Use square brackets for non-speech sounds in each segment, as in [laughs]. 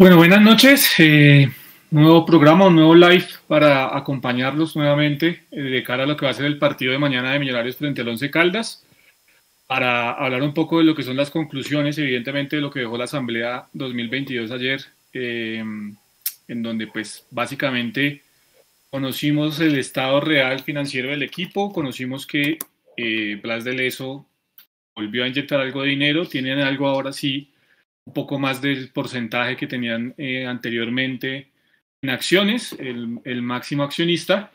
Bueno, buenas noches. Eh, nuevo programa, un nuevo live para acompañarlos nuevamente eh, de cara a lo que va a ser el partido de mañana de Millonarios frente al Once Caldas, para hablar un poco de lo que son las conclusiones, evidentemente, de lo que dejó la Asamblea 2022 ayer, eh, en donde pues básicamente conocimos el estado real financiero del equipo, conocimos que Blas de Leso volvió a inyectar algo de dinero, tienen algo ahora sí un poco más del porcentaje que tenían eh, anteriormente en acciones, el, máximo accionista.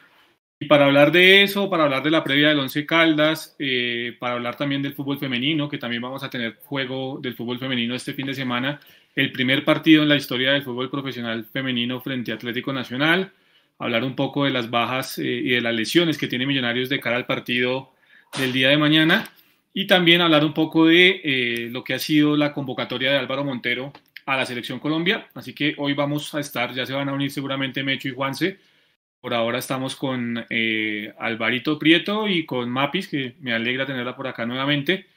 Y para hablar de eso, para hablar de la previa del Once Caldas, eh, para hablar también del fútbol femenino, que también vamos a tener juego del fútbol femenino este fin de semana, el primer partido en la historia del fútbol profesional femenino frente a Atlético Nacional, hablar un poco de las bajas eh, y de las lesiones que tiene Millonarios de cara al partido del día de mañana y también hablar un poco de eh, lo que ha sido la convocatoria de Álvaro Montero a la selección Colombia. Así que hoy vamos a estar, ya se van a unir seguramente Mecho y Juanse. Por ahora estamos con eh, Alvarito Prieto y con Mapis, que me alegra tenerla por acá nuevamente.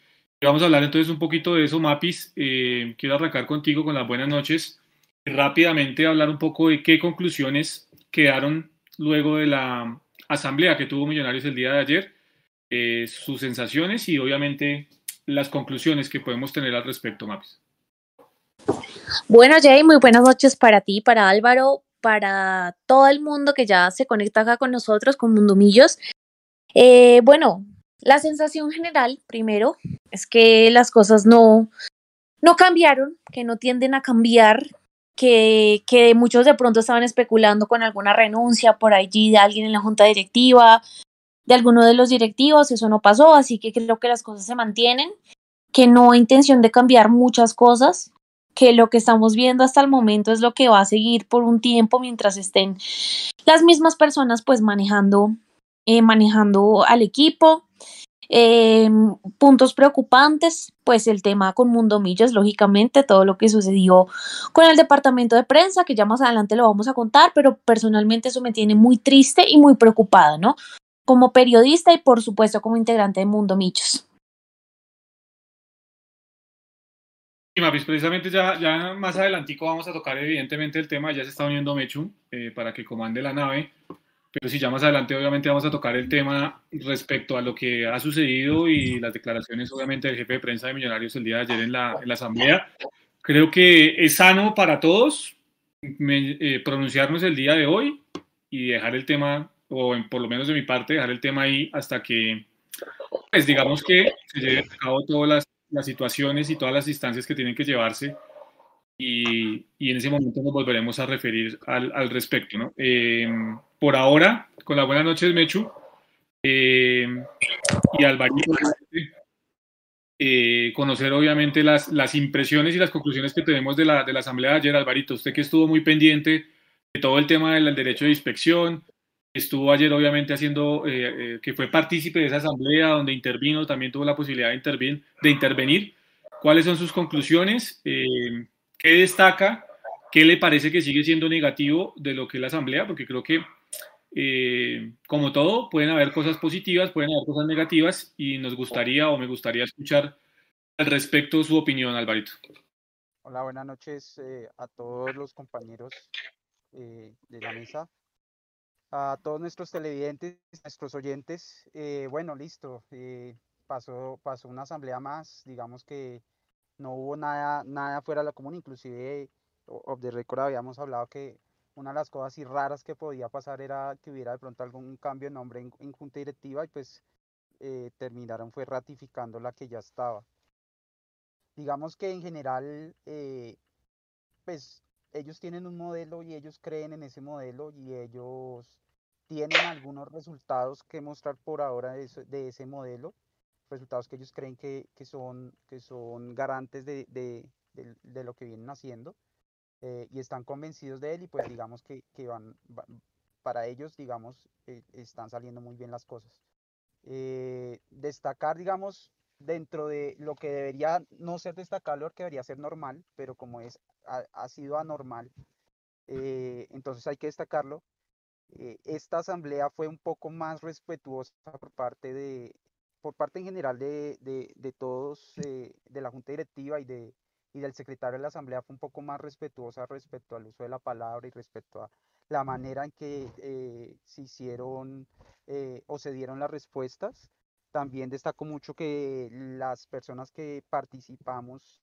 Y vamos a hablar entonces un poquito de eso, Mapis. Eh, quiero arrancar contigo con las buenas noches y rápidamente hablar un poco de qué conclusiones quedaron luego de la asamblea que tuvo Millonarios el día de ayer eh, sus sensaciones y obviamente las conclusiones que podemos tener al respecto, Mapis. Bueno, Jay, muy buenas noches para ti, para Álvaro, para todo el mundo que ya se conecta acá con nosotros, con Mundomillos. Eh, bueno, la sensación general, primero, es que las cosas no, no cambiaron, que no tienden a cambiar, que, que muchos de pronto estaban especulando con alguna renuncia por allí de alguien en la junta directiva, de alguno de los directivos, eso no pasó, así que creo que las cosas se mantienen, que no hay intención de cambiar muchas cosas, que lo que estamos viendo hasta el momento es lo que va a seguir por un tiempo mientras estén las mismas personas pues manejando, eh, manejando al equipo. Em, puntos preocupantes, pues el tema con Mundo Millas, lógicamente, todo lo que sucedió con el departamento de prensa, que ya más adelante lo vamos a contar, pero personalmente eso me tiene muy triste y muy preocupada, ¿no? Como periodista y por supuesto como integrante de Mundo Michos. Sí, Mapis, precisamente ya, más adelantico vamos a tocar evidentemente el tema, ya se está uniendo Mechu eh, para que comande la nave, pero sí, ya más adelante obviamente vamos a tocar el tema respecto a lo que ha sucedido y las declaraciones obviamente del jefe de prensa de Millonarios el día de ayer en la, en asamblea. Creo que es sano para todos eh, pronunciarnos el día de hoy y dejar el tema o por lo menos de mi parte, dejar el tema ahí hasta que, pues digamos que se lleven a cabo todas las, las situaciones y todas las instancias que tienen que llevarse y, y, en ese momento nos volveremos a referir al, al respecto. ¿no? Eh, por ahora, con las buenas noches, Mechu, eh, y Alvarito, eh, conocer obviamente las, las impresiones y las conclusiones que tenemos de la, de la asamblea de ayer, Alvarito, usted que estuvo muy pendiente de todo el tema del derecho de inspección, Estuvo ayer obviamente haciendo, eh, eh, que fue partícipe de esa asamblea donde intervino, también tuvo la posibilidad de, intervenir. De intervenir. ¿Cuáles son sus conclusiones? Eh, ¿Qué destaca? ¿Qué le parece que sigue siendo negativo de lo que es la asamblea? Porque creo que, como todo, pueden haber cosas positivas, pueden haber cosas negativas y nos gustaría o me gustaría escuchar al respecto su opinión, Alvarito. Hola, buenas noches a todos los compañeros de la mesa a todos nuestros televidentes, nuestros oyentes. Eh, bueno, listo. Eh, pasó, pasó una asamblea más. Digamos que no hubo nada, nada fuera de lo común. Inclusive, of the record habíamos hablado que una de las cosas raras que podía pasar era que hubiera de pronto algún cambio de nombre en, junta directiva y pues eh, terminaron fue ratificando la que ya estaba. Digamos que en general, pues ellos tienen un modelo y ellos creen en ese modelo y ellos tienen algunos resultados que mostrar por ahora de, ese modelo, resultados que ellos creen que, son, que son garantes de, lo que vienen haciendo eh, y están convencidos de él y pues digamos que, van, para ellos, digamos, eh, están saliendo muy bien las cosas. Eh, destacar, digamos, dentro de lo que debería no ser destacable, que debería ser normal, pero como es, ha, sido anormal, entonces hay que destacarlo, eh, esta asamblea fue un poco más respetuosa por parte de, por parte en general de, de, todos, eh, de la junta directiva y de, y del secretario de la Asamblea fue un poco más respetuosa respecto al uso de la palabra y respecto a la manera en que eh, se hicieron eh, o se dieron las respuestas. También destaco mucho que las personas que participamos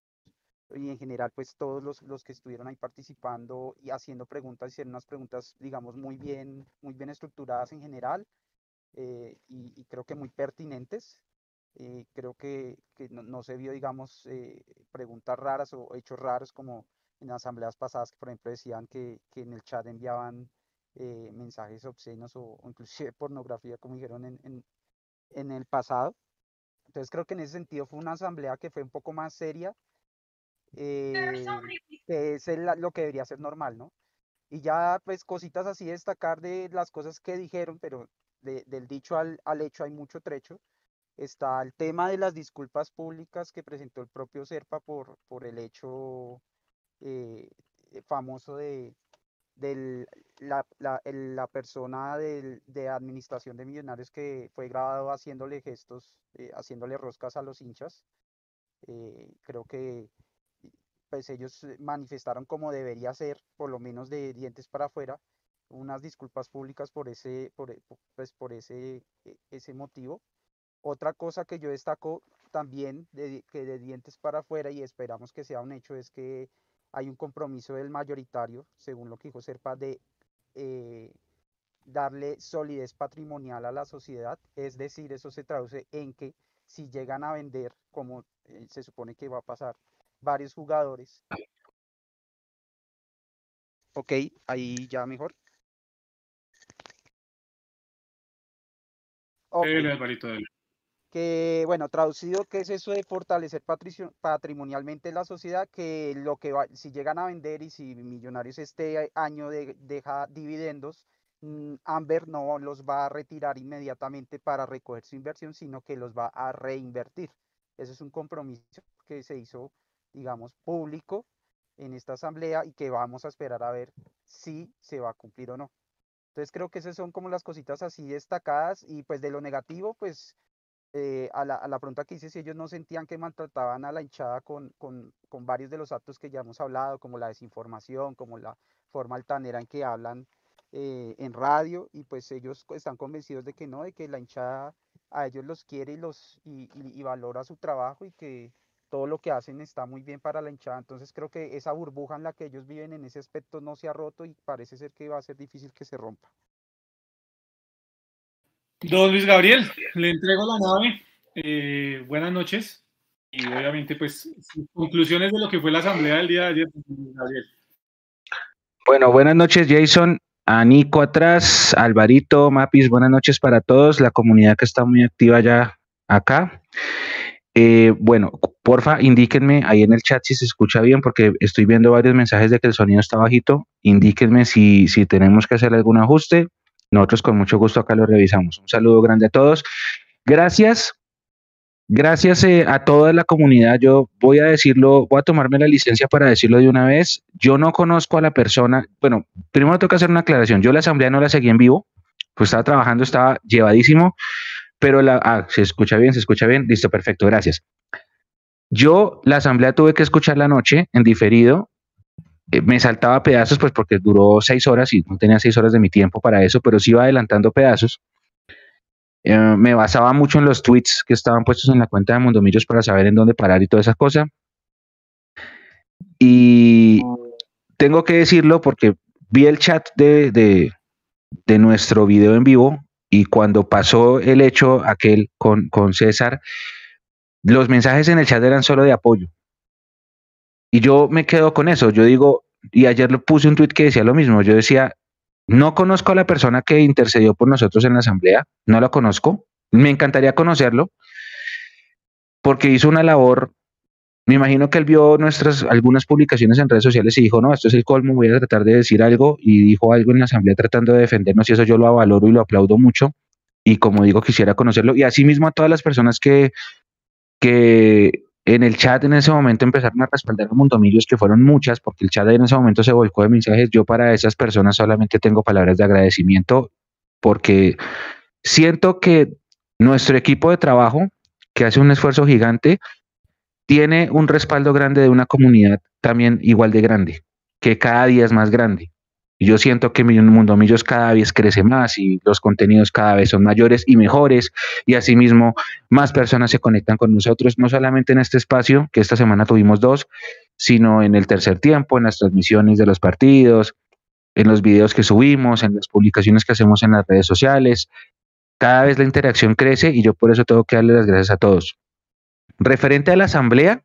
y en general pues todos los, los, que estuvieron ahí participando y haciendo preguntas, hicieron unas preguntas digamos muy bien, muy bien estructuradas en general eh, y, creo que muy pertinentes. Eh, creo que, que no, se vio digamos eh, preguntas raras o hechos raros como en asambleas pasadas que por ejemplo decían que, que en el chat enviaban mensajes obscenos o, inclusive [laughs] pornografía como dijeron en, en el pasado. Entonces creo que en ese sentido fue una asamblea que fue un poco más seria, eh, que es lo que debería ser normal, ¿no? Y ya, pues, cositas así destacar de las cosas que dijeron, pero del dicho al, hecho hay mucho trecho. Está el tema de las disculpas públicas que presentó el propio Serpa por, por el hecho eh, famoso de, la, la, persona de administración de millonarios que fue grabado haciéndole gestos, eh, haciéndole roscas a los hinchas. creo que pues ellos eh, manifestaron como debería ser, por lo menos de dientes para afuera, unas disculpas públicas por ese, por, e, pues por ese, e, ese motivo. Otra cosa que yo destaco también de, que de dientes para afuera y esperamos que sea un hecho es que hay un compromiso del mayoritario, según lo que dijo Serpa, de eh, darle solidez patrimonial a la sociedad. Es decir, eso se traduce en que si llegan a vender, como eh, se supone que va a pasar, varios jugadores. Ok, ahí ya mejor. Que bueno, traducido, ¿qué es eso de fortalecer patrimonialmente la sociedad? Que lo que va, si llegan a vender y si Millonarios este año deja dividendos, mm, Amber no los va a retirar inmediatamente para recoger su inversión, sino que los va a reinvertir. Ese es un compromiso que se hizo digamos, público en esta asamblea y que vamos a esperar a ver si se va a cumplir o no. Entonces creo que esas son como las cositas así destacadas y pues de lo negativo, pues eh, a, la, a, la, pregunta que hice si ellos no sentían que maltrataban a la hinchada con, con, varios de los actos que ya hemos hablado, como la desinformación, como la forma altanera en que hablan eh, en radio y pues ellos están convencidos de que no, de que la hinchada a ellos los quiere y, los, y valora su trabajo y que todo lo que hacen está muy bien para la hinchada, entonces creo que esa burbuja en la que ellos viven en ese aspecto no se ha roto y parece ser que va a ser difícil que se rompa. Don Luis Gabriel, le entrego la nave. Eh, buenas noches. Y obviamente, pues, conclusiones de lo que fue la asamblea del día de ayer, Gabriel. Bueno, buenas noches, Jason. A Nico atrás, Alvarito, Mapis, buenas noches para todos, la comunidad que está muy activa ya acá. Eh, bueno, porfa, indíquenme ahí en el chat si se escucha bien, porque estoy viendo varios mensajes de que el sonido está bajito. Indíquenme si, si tenemos que hacer algún ajuste. Nosotros con mucho gusto acá lo revisamos. Un saludo grande a todos. Gracias. Gracias eh, a toda la comunidad. Yo voy a decirlo, voy a tomarme la licencia para decirlo de una vez. Yo no conozco a la persona. Bueno, primero tengo que hacer una aclaración. Yo la asamblea no la seguí en vivo, pues estaba trabajando, estaba llevadísimo pero la, ah, se escucha bien, se escucha bien, listo, perfecto, gracias. Yo la asamblea tuve que escuchar la noche en diferido, me saltaba pedazos, pues porque duró seis horas y no tenía seis horas de mi tiempo para eso, pero sí iba adelantando pedazos. Eh, me basaba mucho en los tweets que estaban puestos en la cuenta de Mundomillos para saber en dónde parar y toda esa cosa. Y tengo que decirlo porque vi el chat de, de, de nuestro video en vivo y cuando pasó el hecho aquel con, con César, los mensajes en el chat eran solo de apoyo. Y yo me quedo con eso. Yo digo, y ayer le puse un tweet que decía lo mismo. Yo decía, no conozco a la persona que intercedió por nosotros en la asamblea, no la conozco. Me encantaría conocerlo porque hizo una labor me imagino que él vio nuestras algunas publicaciones en redes sociales y dijo, no, esto es el colmo, voy a tratar de decir algo y dijo algo en la asamblea tratando de defendernos y eso yo lo valoro y lo aplaudo mucho y como digo quisiera conocerlo y asimismo a todas las personas que, que en el chat en ese momento empezaron a respaldar a Montomillos, que fueron muchas, porque el chat en ese momento se volcó de mensajes. Yo para esas personas solamente tengo palabras de agradecimiento, porque siento que nuestro equipo de trabajo, que hace un esfuerzo gigante, tiene un respaldo grande de una comunidad también igual de grande, que cada día es más grande. Yo siento que Mundo Millos cada vez crece más y los contenidos cada vez son mayores y mejores y asimismo más personas se conectan con nosotros, no solamente en este espacio, que esta semana tuvimos dos, sino en el tercer tiempo, en las transmisiones de los partidos, en los videos que subimos, en las publicaciones que hacemos en las redes sociales. Cada vez la interacción crece y yo por eso tengo que darle las gracias a todos. Referente a la asamblea,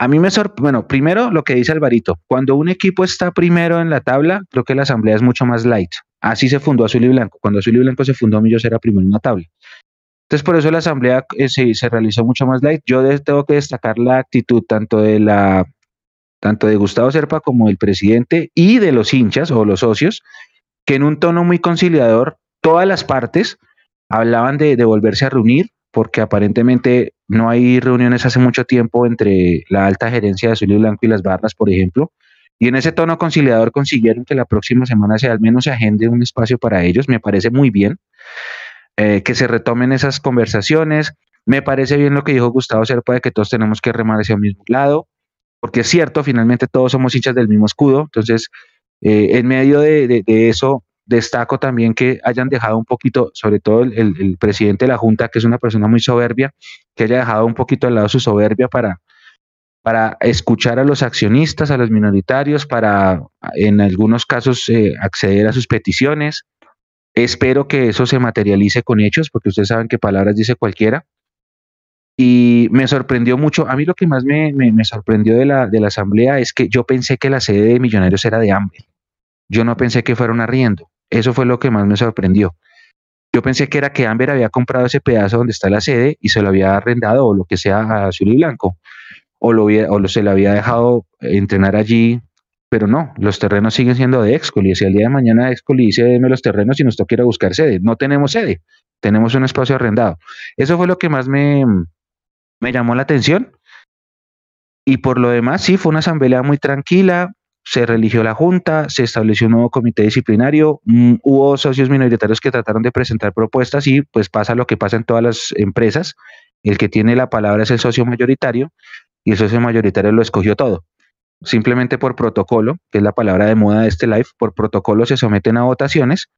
a mí me sorprende, bueno, primero lo que dice Alvarito, cuando un equipo está primero en la tabla, creo que la asamblea es mucho más light. Así se fundó Azul y Blanco. Cuando Azul y Blanco se fundó, Millos era primero en la tabla. Entonces, por eso la asamblea eh, se, realizó mucho más light. Yo tengo que destacar la actitud tanto de la tanto de Gustavo Serpa como del presidente y de los hinchas o los socios, que en un tono muy conciliador, todas las partes hablaban de, de volverse a reunir, porque aparentemente no hay reuniones hace mucho tiempo entre la alta gerencia de Azul y Blanco y las barras, por ejemplo. Y en ese tono conciliador consiguieron que la próxima semana se al menos se agende un espacio para ellos. Me parece muy bien eh, que se retomen esas conversaciones. Me parece bien lo que dijo Gustavo Serpa de que todos tenemos que remar hacia el mismo lado, porque es cierto, finalmente todos somos hinchas del mismo escudo. Entonces, eh, en medio de, de eso, Destaco también que hayan dejado un poquito, sobre todo el, presidente de la Junta, que es una persona muy soberbia, que haya dejado un poquito al lado su soberbia para, para escuchar a los accionistas, a los minoritarios, para en algunos casos eh, acceder a sus peticiones. Espero que eso se materialice con hechos, porque ustedes saben que palabras dice cualquiera. Y me sorprendió mucho, a mí lo que más me, me sorprendió de la, de la asamblea es que yo pensé que la sede de Millonarios era de hambre. Yo no pensé que fuera un arriendo. Eso fue lo que más me sorprendió. Yo pensé que era que Amber había comprado ese pedazo donde está la sede y se lo había arrendado o lo que sea a Azul y Blanco, o, lo, o se lo había dejado entrenar allí, pero no, los terrenos siguen siendo de Excoli. Si el día de mañana Excoli dice, deme los terrenos y nos toca a buscar sede. No tenemos sede, tenemos un espacio arrendado. Eso fue lo que más me, me llamó la atención. Y por lo demás, sí, fue una asamblea muy tranquila, se religió la Junta, se estableció un nuevo comité disciplinario, mm, hubo socios minoritarios que trataron de presentar propuestas y pues pasa lo que pasa en todas las empresas, el que tiene la palabra es el socio mayoritario y el socio mayoritario lo escogió todo. Simplemente por protocolo, que es la palabra de moda de este live, por protocolo se someten a votaciones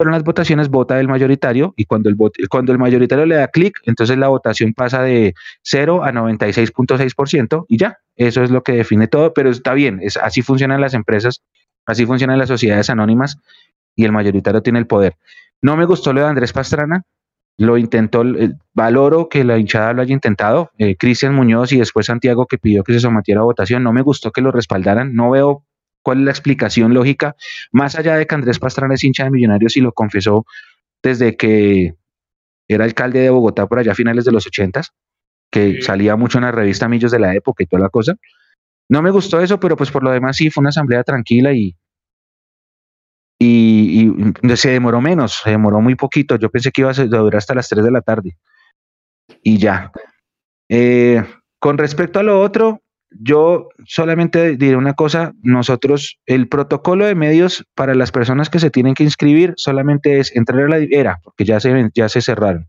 pero las votaciones vota el mayoritario y cuando el, cuando el mayoritario le da clic, entonces la votación pasa de 0 a 96.6% y ya, eso es lo que define todo, pero está bien, es, así funcionan las empresas, así funcionan las sociedades anónimas y el mayoritario tiene el poder. No me gustó lo de Andrés Pastrana, lo intentó, eh, valoro que la hinchada lo haya intentado, eh, Cristian Muñoz y después Santiago que pidió que se sometiera a votación, no me gustó que lo respaldaran, no veo ¿Cuál es la explicación lógica? Más allá de que Andrés Pastrana es hincha de Millonarios y lo confesó desde que era alcalde de Bogotá por allá a finales de los ochentas, que salía mucho en la revista Millos de la época y toda la cosa. No me gustó eso, pero pues por lo demás sí, fue una asamblea tranquila y, y, se demoró menos, se demoró muy poquito. Yo pensé que iba a durar hasta las 3 de la tarde. Y ya. Eh, con respecto a lo otro, yo solamente diré una cosa, nosotros, el protocolo de medios para las personas que se tienen que inscribir solamente es entrar a la, era, porque ya se, ya se cerraron.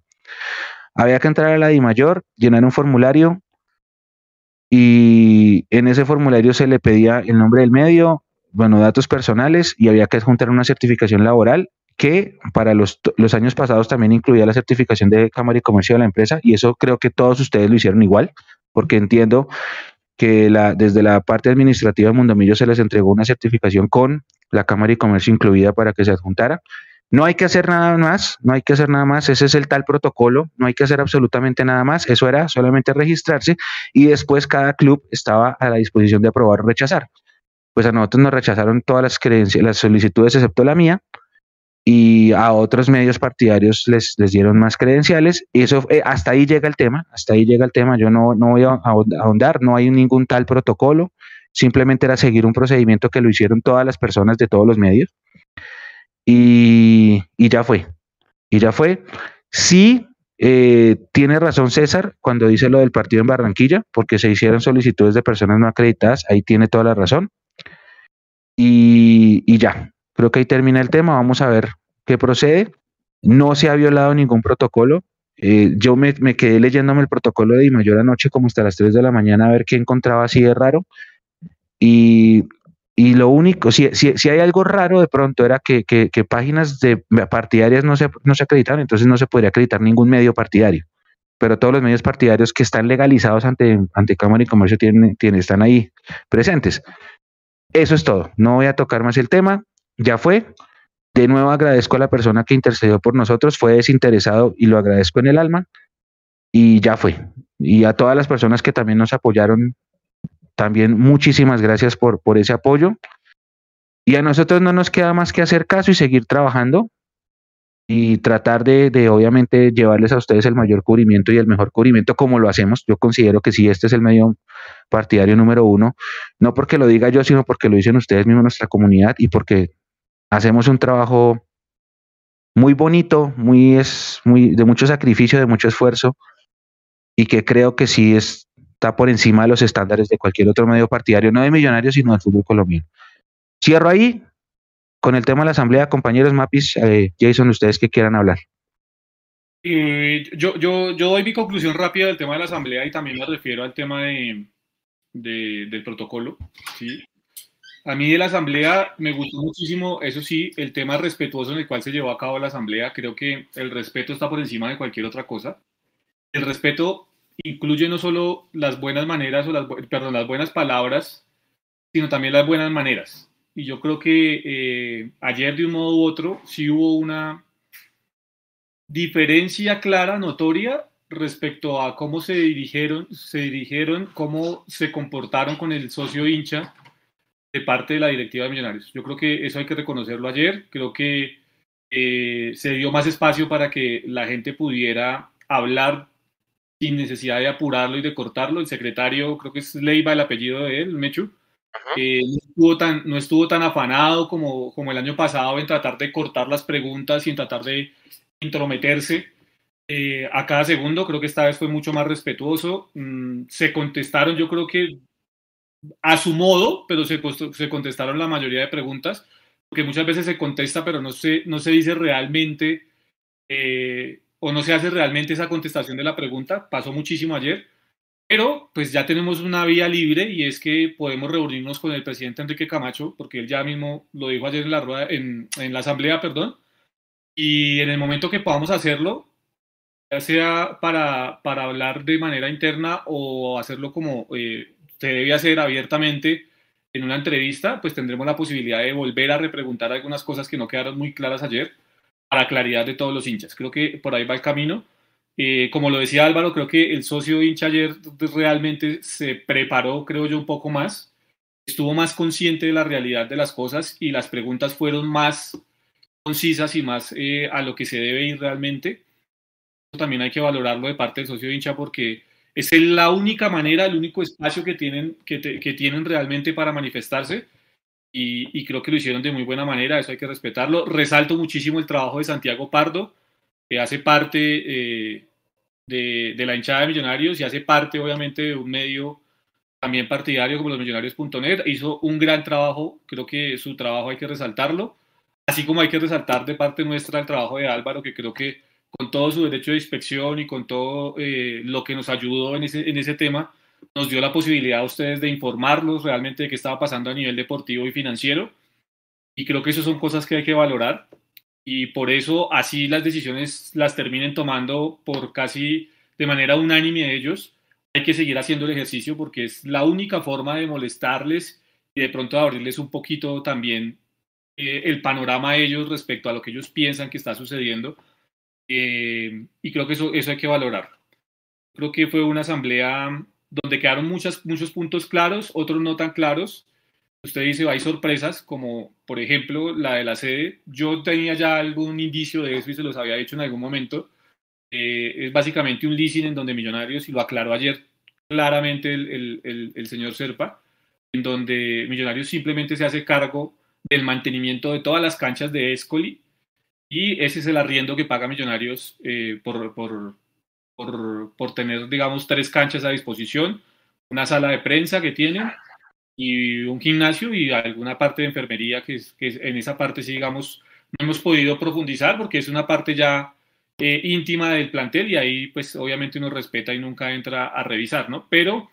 Había que entrar a la mayor llenar un formulario y en ese formulario se le pedía el nombre del medio, bueno, datos personales y había que adjuntar una certificación laboral que para los, los años pasados también incluía la certificación de Cámara y Comercio de la empresa y eso creo que todos ustedes lo hicieron igual, porque entiendo que la, desde la parte administrativa de Mundomillo se les entregó una certificación con la Cámara y Comercio incluida para que se adjuntara. No hay que hacer nada más, no hay que hacer nada más, ese es el tal protocolo, no hay que hacer absolutamente nada más, eso era solamente registrarse y después cada club estaba a la disposición de aprobar o rechazar. Pues a nosotros nos rechazaron todas las las solicitudes excepto la mía, y a otros medios partidarios les, les dieron más credenciales. Eso, eh, hasta ahí llega el tema, hasta ahí llega el tema. Yo no, no voy a ahondar, no hay ningún tal protocolo, simplemente era seguir un procedimiento que lo hicieron todas las personas de todos los medios. Y, y ya fue, y ya fue. Sí, eh, tiene razón César cuando dice lo del partido en Barranquilla, porque se hicieron solicitudes de personas no acreditadas, ahí tiene toda la razón. Y, y ya, Creo que ahí termina el tema. Vamos a ver qué procede. No se ha violado ningún protocolo. Eh, yo me, quedé leyéndome el protocolo de mayor anoche como hasta las 3 de la mañana a ver qué encontraba así de raro. Y, y lo único, si, si, si, hay algo raro de pronto era que, que, páginas partidarias no se, no se acreditaron, entonces no se podría acreditar ningún medio partidario. Pero todos los medios partidarios que están legalizados ante, ante Cámara y Comercio tienen, tienen, están ahí presentes. Eso es todo. No voy a tocar más el tema. Ya fue. De nuevo agradezco a la persona que intercedió por nosotros, fue desinteresado y lo agradezco en el alma. Y ya fue. Y a todas las personas que también nos apoyaron, también muchísimas gracias por, por ese apoyo. Y a nosotros no nos queda más que hacer caso y seguir trabajando y tratar de, de, obviamente llevarles a ustedes el mayor cubrimiento y el mejor cubrimiento como lo hacemos. Yo considero que sí, este es el medio partidario número uno, no porque lo diga yo, sino porque lo dicen ustedes mismos, nuestra comunidad, y porque hacemos un trabajo muy bonito, muy, es, muy, de mucho sacrificio, de mucho esfuerzo, y que creo que sí está por encima de los estándares de cualquier otro medio partidario, no de millonarios, sino del fútbol colombiano. Cierro ahí con el tema de la asamblea, compañeros Mapis, eh, Jason, ustedes que quieran hablar. Yo, yo, yo doy mi conclusión rápida del tema de la asamblea y también me refiero al tema de, de, del protocolo. ¿sí? A mí de la asamblea me gustó muchísimo, eso sí, el tema respetuoso en el cual se llevó a cabo la asamblea. Creo que el respeto está por encima de cualquier otra cosa. El respeto incluye no solo las buenas maneras o las, perdón, las buenas palabras, sino también las buenas maneras. Y yo creo que eh, ayer de un modo u otro sí hubo una diferencia clara, notoria, respecto a cómo se dirigieron, se dirigieron, cómo se comportaron con el socio hincha de parte de la directiva de Millonarios. Yo creo que eso hay que reconocerlo ayer. Creo que eh, se dio más espacio para que la gente pudiera hablar sin necesidad de apurarlo y de cortarlo. El secretario, creo que es Leiva el apellido de él, Mechu, eh, no, estuvo tan, no estuvo tan afanado como, como el año pasado en tratar de cortar las preguntas y en tratar de intrometerse eh, a cada segundo. Creo que esta vez fue mucho más respetuoso. Mm, se contestaron, yo creo que a su modo, pero se, se, contestaron la mayoría de preguntas, porque muchas veces se contesta, pero no se, no se dice realmente eh, o no se hace realmente esa contestación de la pregunta. Pasó muchísimo ayer, pero pues ya tenemos una vía libre y es que podemos reunirnos con el presidente Enrique Camacho, porque él ya mismo lo dijo ayer en la, rueda, en, en la asamblea, perdón, y en el momento que podamos hacerlo, ya sea para, para hablar de manera interna o hacerlo como eh, se debe hacer abiertamente en una entrevista, pues tendremos la posibilidad de volver a repreguntar algunas cosas que no quedaron muy claras ayer para claridad de todos los hinchas. Creo que por ahí va el camino. Eh, como lo decía Álvaro, creo que el socio hincha ayer realmente se preparó, creo yo, un poco más, estuvo más consciente de la realidad de las cosas y las preguntas fueron más concisas y más eh, a lo que se debe ir realmente. También hay que valorarlo de parte del socio hincha porque es la única manera, el único espacio que tienen, que, tienen realmente para manifestarse. Y, y, creo que lo hicieron de muy buena manera, eso hay que respetarlo. Resalto muchísimo el trabajo de Santiago Pardo, que hace parte eh, de, de, la hinchada de Millonarios y hace parte obviamente de un medio también partidario como los millonarios.net. Hizo un gran trabajo, creo que su trabajo hay que resaltarlo, así como hay que resaltar de parte nuestra el trabajo de Álvaro, que creo que con todo su derecho de inspección y con todo eh, lo que nos ayudó en ese, en ese tema, nos dio la posibilidad a ustedes de informarlos realmente de qué estaba pasando a nivel deportivo y financiero. Y creo que eso son cosas que hay que valorar. Y por eso así las decisiones las terminen tomando por casi de manera unánime ellos. Hay que seguir haciendo el ejercicio porque es la única forma de molestarles y de pronto abrirles un poquito también eh, el panorama a ellos respecto a lo que ellos piensan que está sucediendo eh, y creo que eso, eso hay que valorar. Creo que fue una asamblea donde quedaron muchas, muchos puntos claros, otros no tan claros. Usted dice, hay sorpresas, como por ejemplo la de la sede. Yo tenía ya algún indicio de eso y se los había dicho en algún momento. Eh, es básicamente un leasing en donde Millonarios, y lo aclaró ayer claramente el, el, el, el señor Serpa, en donde Millonarios simplemente se hace cargo del mantenimiento de todas las canchas de Escoli y ese es el arriendo que paga Millonarios eh, por, por, por, por, tener, digamos, tres canchas a disposición, una sala de prensa que tienen y un gimnasio y alguna parte de enfermería que, que en esa parte sí, digamos, no hemos podido profundizar porque es una parte ya eh, íntima del plantel y ahí pues obviamente uno respeta y nunca entra a revisar, ¿no? Pero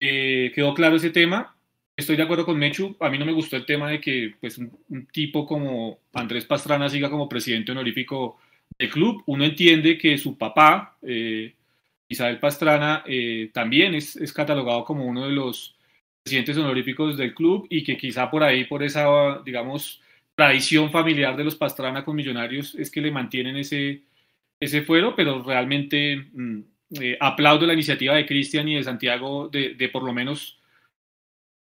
eh, quedó claro ese tema. Estoy de acuerdo con Mechu. A mí no me gustó el tema de que pues, un, tipo como Andrés Pastrana siga como presidente honorífico del club. Uno entiende que su papá, eh, Isabel Pastrana, eh, también es, es, catalogado como uno de los presidentes honoríficos del club y que quizá por ahí, por esa, digamos, tradición familiar de los Pastrana con Millonarios, es que le mantienen ese, ese fuero, pero realmente... Mm, eh, aplaudo la iniciativa de Cristian y de Santiago de, de, por lo menos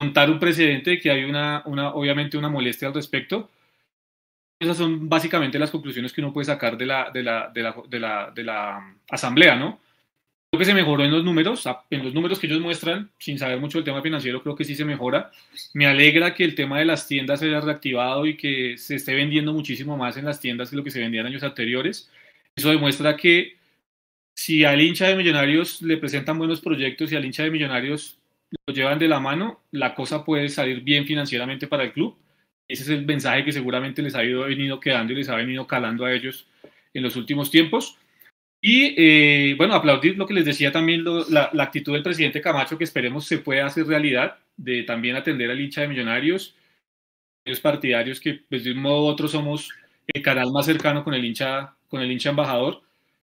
contar un precedente de que hay una, una, obviamente una molestia al respecto. Esas son básicamente las conclusiones que uno puede sacar de la, de la, de la, de la, de la asamblea, ¿no? Creo que se mejoró en los números, en los números que ellos muestran, sin saber mucho del tema financiero, creo que sí se mejora. Me alegra que el tema de las tiendas se haya reactivado y que se esté vendiendo muchísimo más en las tiendas que lo que se vendía en años anteriores. Eso demuestra que si al hincha de Millonarios le presentan buenos proyectos y al hincha de Millonarios lo llevan de la mano, la cosa puede salir bien financieramente para el club. Ese es el mensaje que seguramente les ha ido, venido quedando y les ha venido calando a ellos en los últimos tiempos. Y eh, bueno, aplaudir lo que les decía también, la, actitud del presidente Camacho, que esperemos se pueda hacer realidad, de también atender al hincha de Millonarios, los partidarios que pues, de un modo u otro somos el canal más cercano con el hincha, con el hincha embajador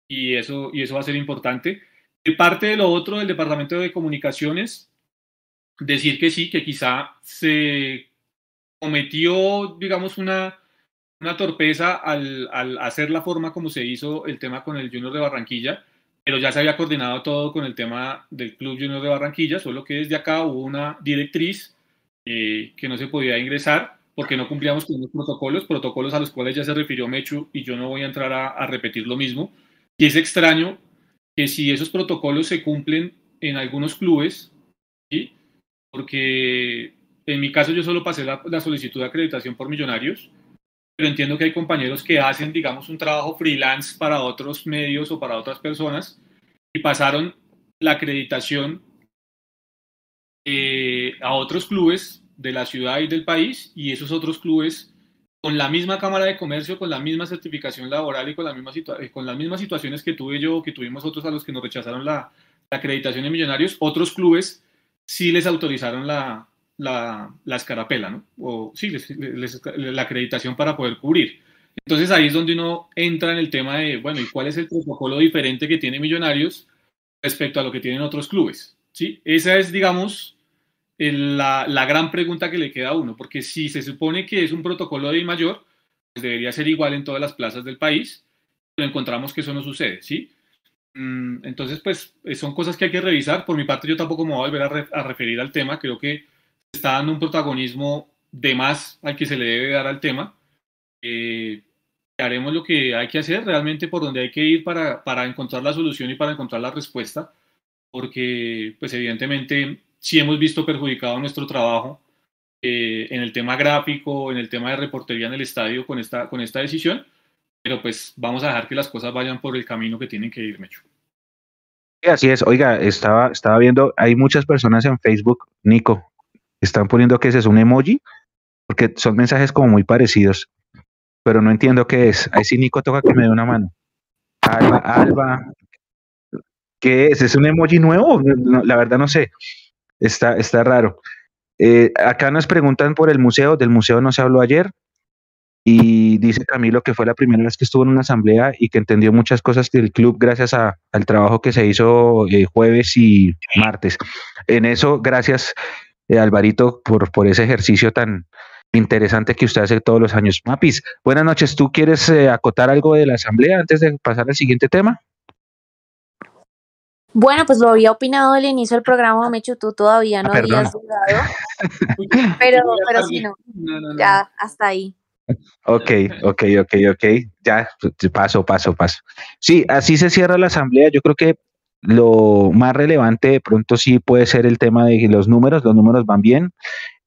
y eso, y eso va a ser importante. De parte de lo otro del Departamento de Comunicaciones, decir que sí, que quizá se cometió, digamos, una, una torpeza al, al, hacer la forma como se hizo el tema con el Junior de Barranquilla, pero ya se había coordinado todo con el tema del Club Junior de Barranquilla, solo que desde acá hubo una directriz eh, que no se podía ingresar porque no cumplíamos con los protocolos, protocolos a los cuales ya se refirió Mechu y yo no voy a entrar a, a repetir lo mismo, y es extraño que si esos protocolos se cumplen en algunos clubes, ¿sí? Porque en mi caso yo solo pasé la, solicitud de acreditación por millonarios, pero entiendo que hay compañeros que hacen, digamos, un trabajo freelance para otros medios o para otras personas y pasaron la acreditación eh, a otros clubes de la ciudad y del país y esos otros clubes con la misma Cámara de Comercio, con la misma certificación laboral y con, la misma eh, con las mismas situaciones que tuve yo, que tuvimos otros a los que nos rechazaron la, acreditación de millonarios, otros clubes sí les autorizaron la, la, la escarapela, ¿no? O sí, la acreditación para poder cubrir. Entonces ahí es donde uno entra en el tema de, bueno, ¿y cuál es el protocolo diferente que tiene Millonarios respecto a lo que tienen otros clubes? ¿Sí? Esa es, digamos, la, la, gran pregunta que le queda a uno, porque si se supone que es un protocolo de mayor, pues debería ser igual en todas las plazas del país, pero encontramos que eso no sucede, ¿sí? Mm, entonces, pues eh, son cosas que hay que revisar. Por mi parte, yo tampoco me voy a volver a, referir al tema. Creo que se está dando un protagonismo de más al que se le debe dar al tema. Eh, haremos lo que hay que hacer, realmente por donde hay que ir para, para encontrar la solución y para encontrar la respuesta, porque, pues evidentemente, sí hemos visto perjudicado nuestro trabajo eh, en el tema gráfico, en el tema de reportería en el estadio con esta, con esta decisión, pero pues vamos a dejar que las cosas vayan por el camino que tienen que ir, Mecho. Así es, oiga, estaba, estaba viendo, hay muchas personas en Facebook, Nico, están poniendo que ese es un emoji, porque son mensajes como muy parecidos, pero no entiendo qué es. Ahí sí, Nico, toca que me dé una mano. Alba, Alba, ¿qué es? ¿Es un emoji nuevo? la verdad no sé. Está, está raro. Eh, acá nos preguntan por el museo, del museo no se habló ayer, y dice Camilo que fue la primera vez que estuvo en una asamblea y que entendió muchas cosas del club gracias a, al trabajo que se hizo eh, jueves y martes. En eso, gracias eh, Alvarito por, por ese ejercicio tan interesante que usted hace todos los años. Mapis, buenas noches. ¿Tú quieres acotar algo de la asamblea antes de pasar al siguiente tema? Bueno, pues lo había opinado al inicio del programa, Mecho, tú todavía no ah, habías dudado. pero, [laughs] pero sí, no, ya hasta ahí. Ok, ok, ok, ok. Ya, paso, paso, paso. Sí, así se cierra la asamblea. Yo creo que lo más relevante de pronto sí puede ser el tema de los números. Los números van bien.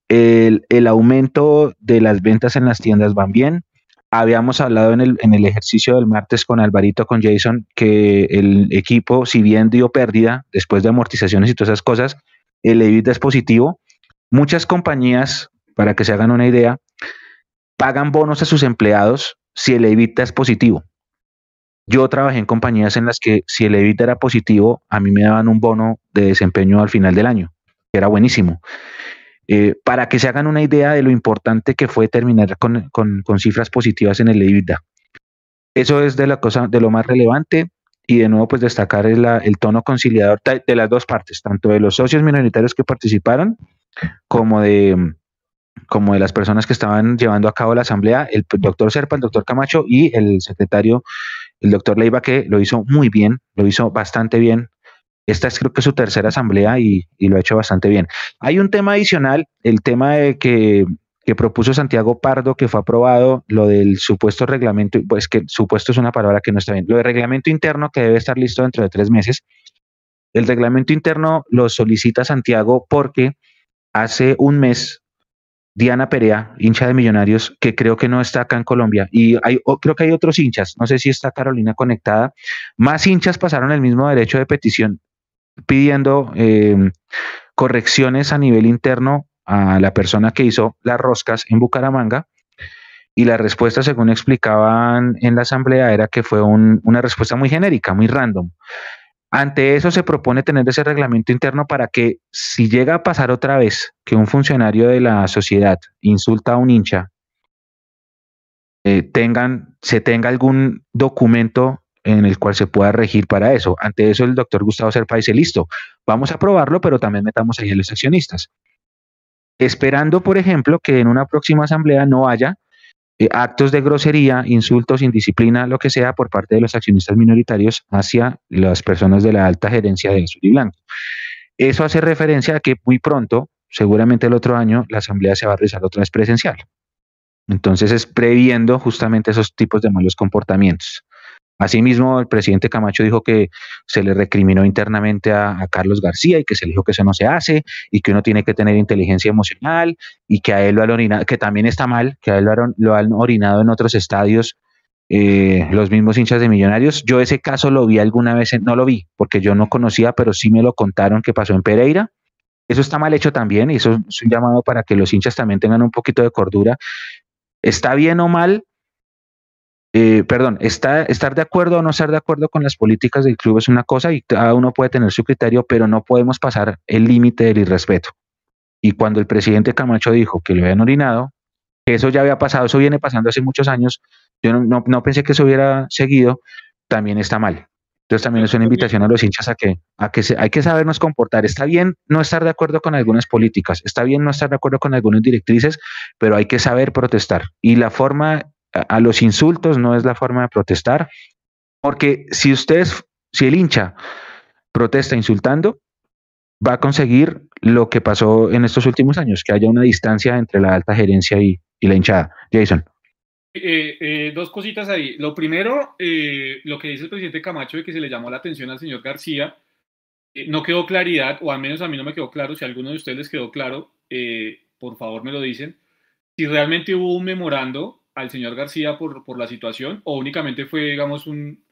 El, el aumento de las ventas en las tiendas van bien habíamos hablado en el, en el ejercicio del martes con Alvarito, con Jason, que el equipo, si bien dio pérdida después de amortizaciones y todas esas cosas, el EBITDA es positivo. Muchas compañías, para que se hagan una idea, pagan bonos a sus empleados si el EBITDA es positivo. Yo trabajé en compañías en las que si el EBITDA era positivo, a mí me daban un bono de desempeño al final del año, que era buenísimo. Eh, para que se hagan una idea de lo importante que fue terminar con, cifras positivas en el EBITDA. Eso es de la cosa, de lo más relevante y de nuevo pues destacar el, el tono conciliador de las dos partes, tanto de los socios minoritarios que participaron como de, como de las personas que estaban llevando a cabo la asamblea, el doctor Serpa, el doctor Camacho y el secretario, el doctor Leiva, que lo hizo muy bien, lo hizo bastante bien. Esta es creo que su tercera asamblea y, lo ha hecho bastante bien. Hay un tema adicional, el tema de que, que propuso Santiago Pardo, que fue aprobado, lo del supuesto reglamento, pues que supuesto es una palabra que no está bien, lo del reglamento interno que debe estar listo dentro de tres meses. El reglamento interno lo solicita Santiago porque hace un mes Diana Perea, hincha de Millonarios, que creo que no está acá en Colombia, y hay, creo que hay otros hinchas, no sé si está Carolina conectada, más hinchas pasaron el mismo derecho de petición pidiendo eh, correcciones a nivel interno a la persona que hizo las roscas en Bucaramanga, y la respuesta, según explicaban en la asamblea, era que fue una respuesta muy genérica, muy random. Ante eso se propone tener ese reglamento interno para que si llega a pasar otra vez que un funcionario de la sociedad insulta a un hincha, eh, se tenga algún documento en el cual se pueda regir para eso. Ante eso el doctor Gustavo Serpa dice, listo, vamos a aprobarlo, pero también metamos ahí a los accionistas. Esperando, por ejemplo, que en una próxima asamblea no haya eh, actos de grosería, insultos, indisciplina, lo que sea, por parte de los accionistas minoritarios hacia las personas de la alta gerencia de Azul y Blanco. Eso hace referencia a que muy pronto, seguramente el otro año, la asamblea se va a realizar otra vez presencial. Entonces es previendo justamente esos tipos de malos comportamientos. Asimismo, el presidente Camacho dijo que se le recriminó internamente a, Carlos García y que se le dijo que eso no se hace y que uno tiene que tener inteligencia emocional y que a él lo han orinado, que también está mal, que a él lo, han, orinado en otros estadios eh, los mismos hinchas de Millonarios. Yo ese caso lo vi alguna vez, no lo vi porque yo no conocía, pero sí me lo contaron que pasó en Pereira. Eso está mal hecho también y eso es un llamado para que los hinchas también tengan un poquito de cordura. Está bien o mal, eh, perdón, está, estar de acuerdo o no estar de acuerdo con las políticas del club es una cosa y cada uno puede tener su criterio, pero no podemos pasar el límite del irrespeto. Y cuando el presidente Camacho dijo que le habían orinado, que eso ya había pasado, eso viene pasando hace muchos años, yo no, no, pensé que eso hubiera seguido, también está mal. Entonces también es una invitación a los hinchas a que, a que se, hay que sabernos comportar. Está bien no estar de acuerdo con algunas políticas, está bien no estar de acuerdo con algunas directrices, pero hay que saber protestar. Y la forma a los insultos no es la forma de protestar, porque si ustedes, si el hincha protesta insultando, va a conseguir lo que pasó en estos últimos años, que haya una distancia entre la alta gerencia y, la hinchada. Jason. Eh, eh, dos cositas ahí. Lo primero, eh, lo que dice el presidente Camacho de que se le llamó la atención al señor García, no quedó claridad, o al menos a mí no me quedó claro, si a alguno de ustedes les quedó claro, por favor me lo dicen, si realmente hubo un memorando al señor García por, por la situación o únicamente fue, digamos, un,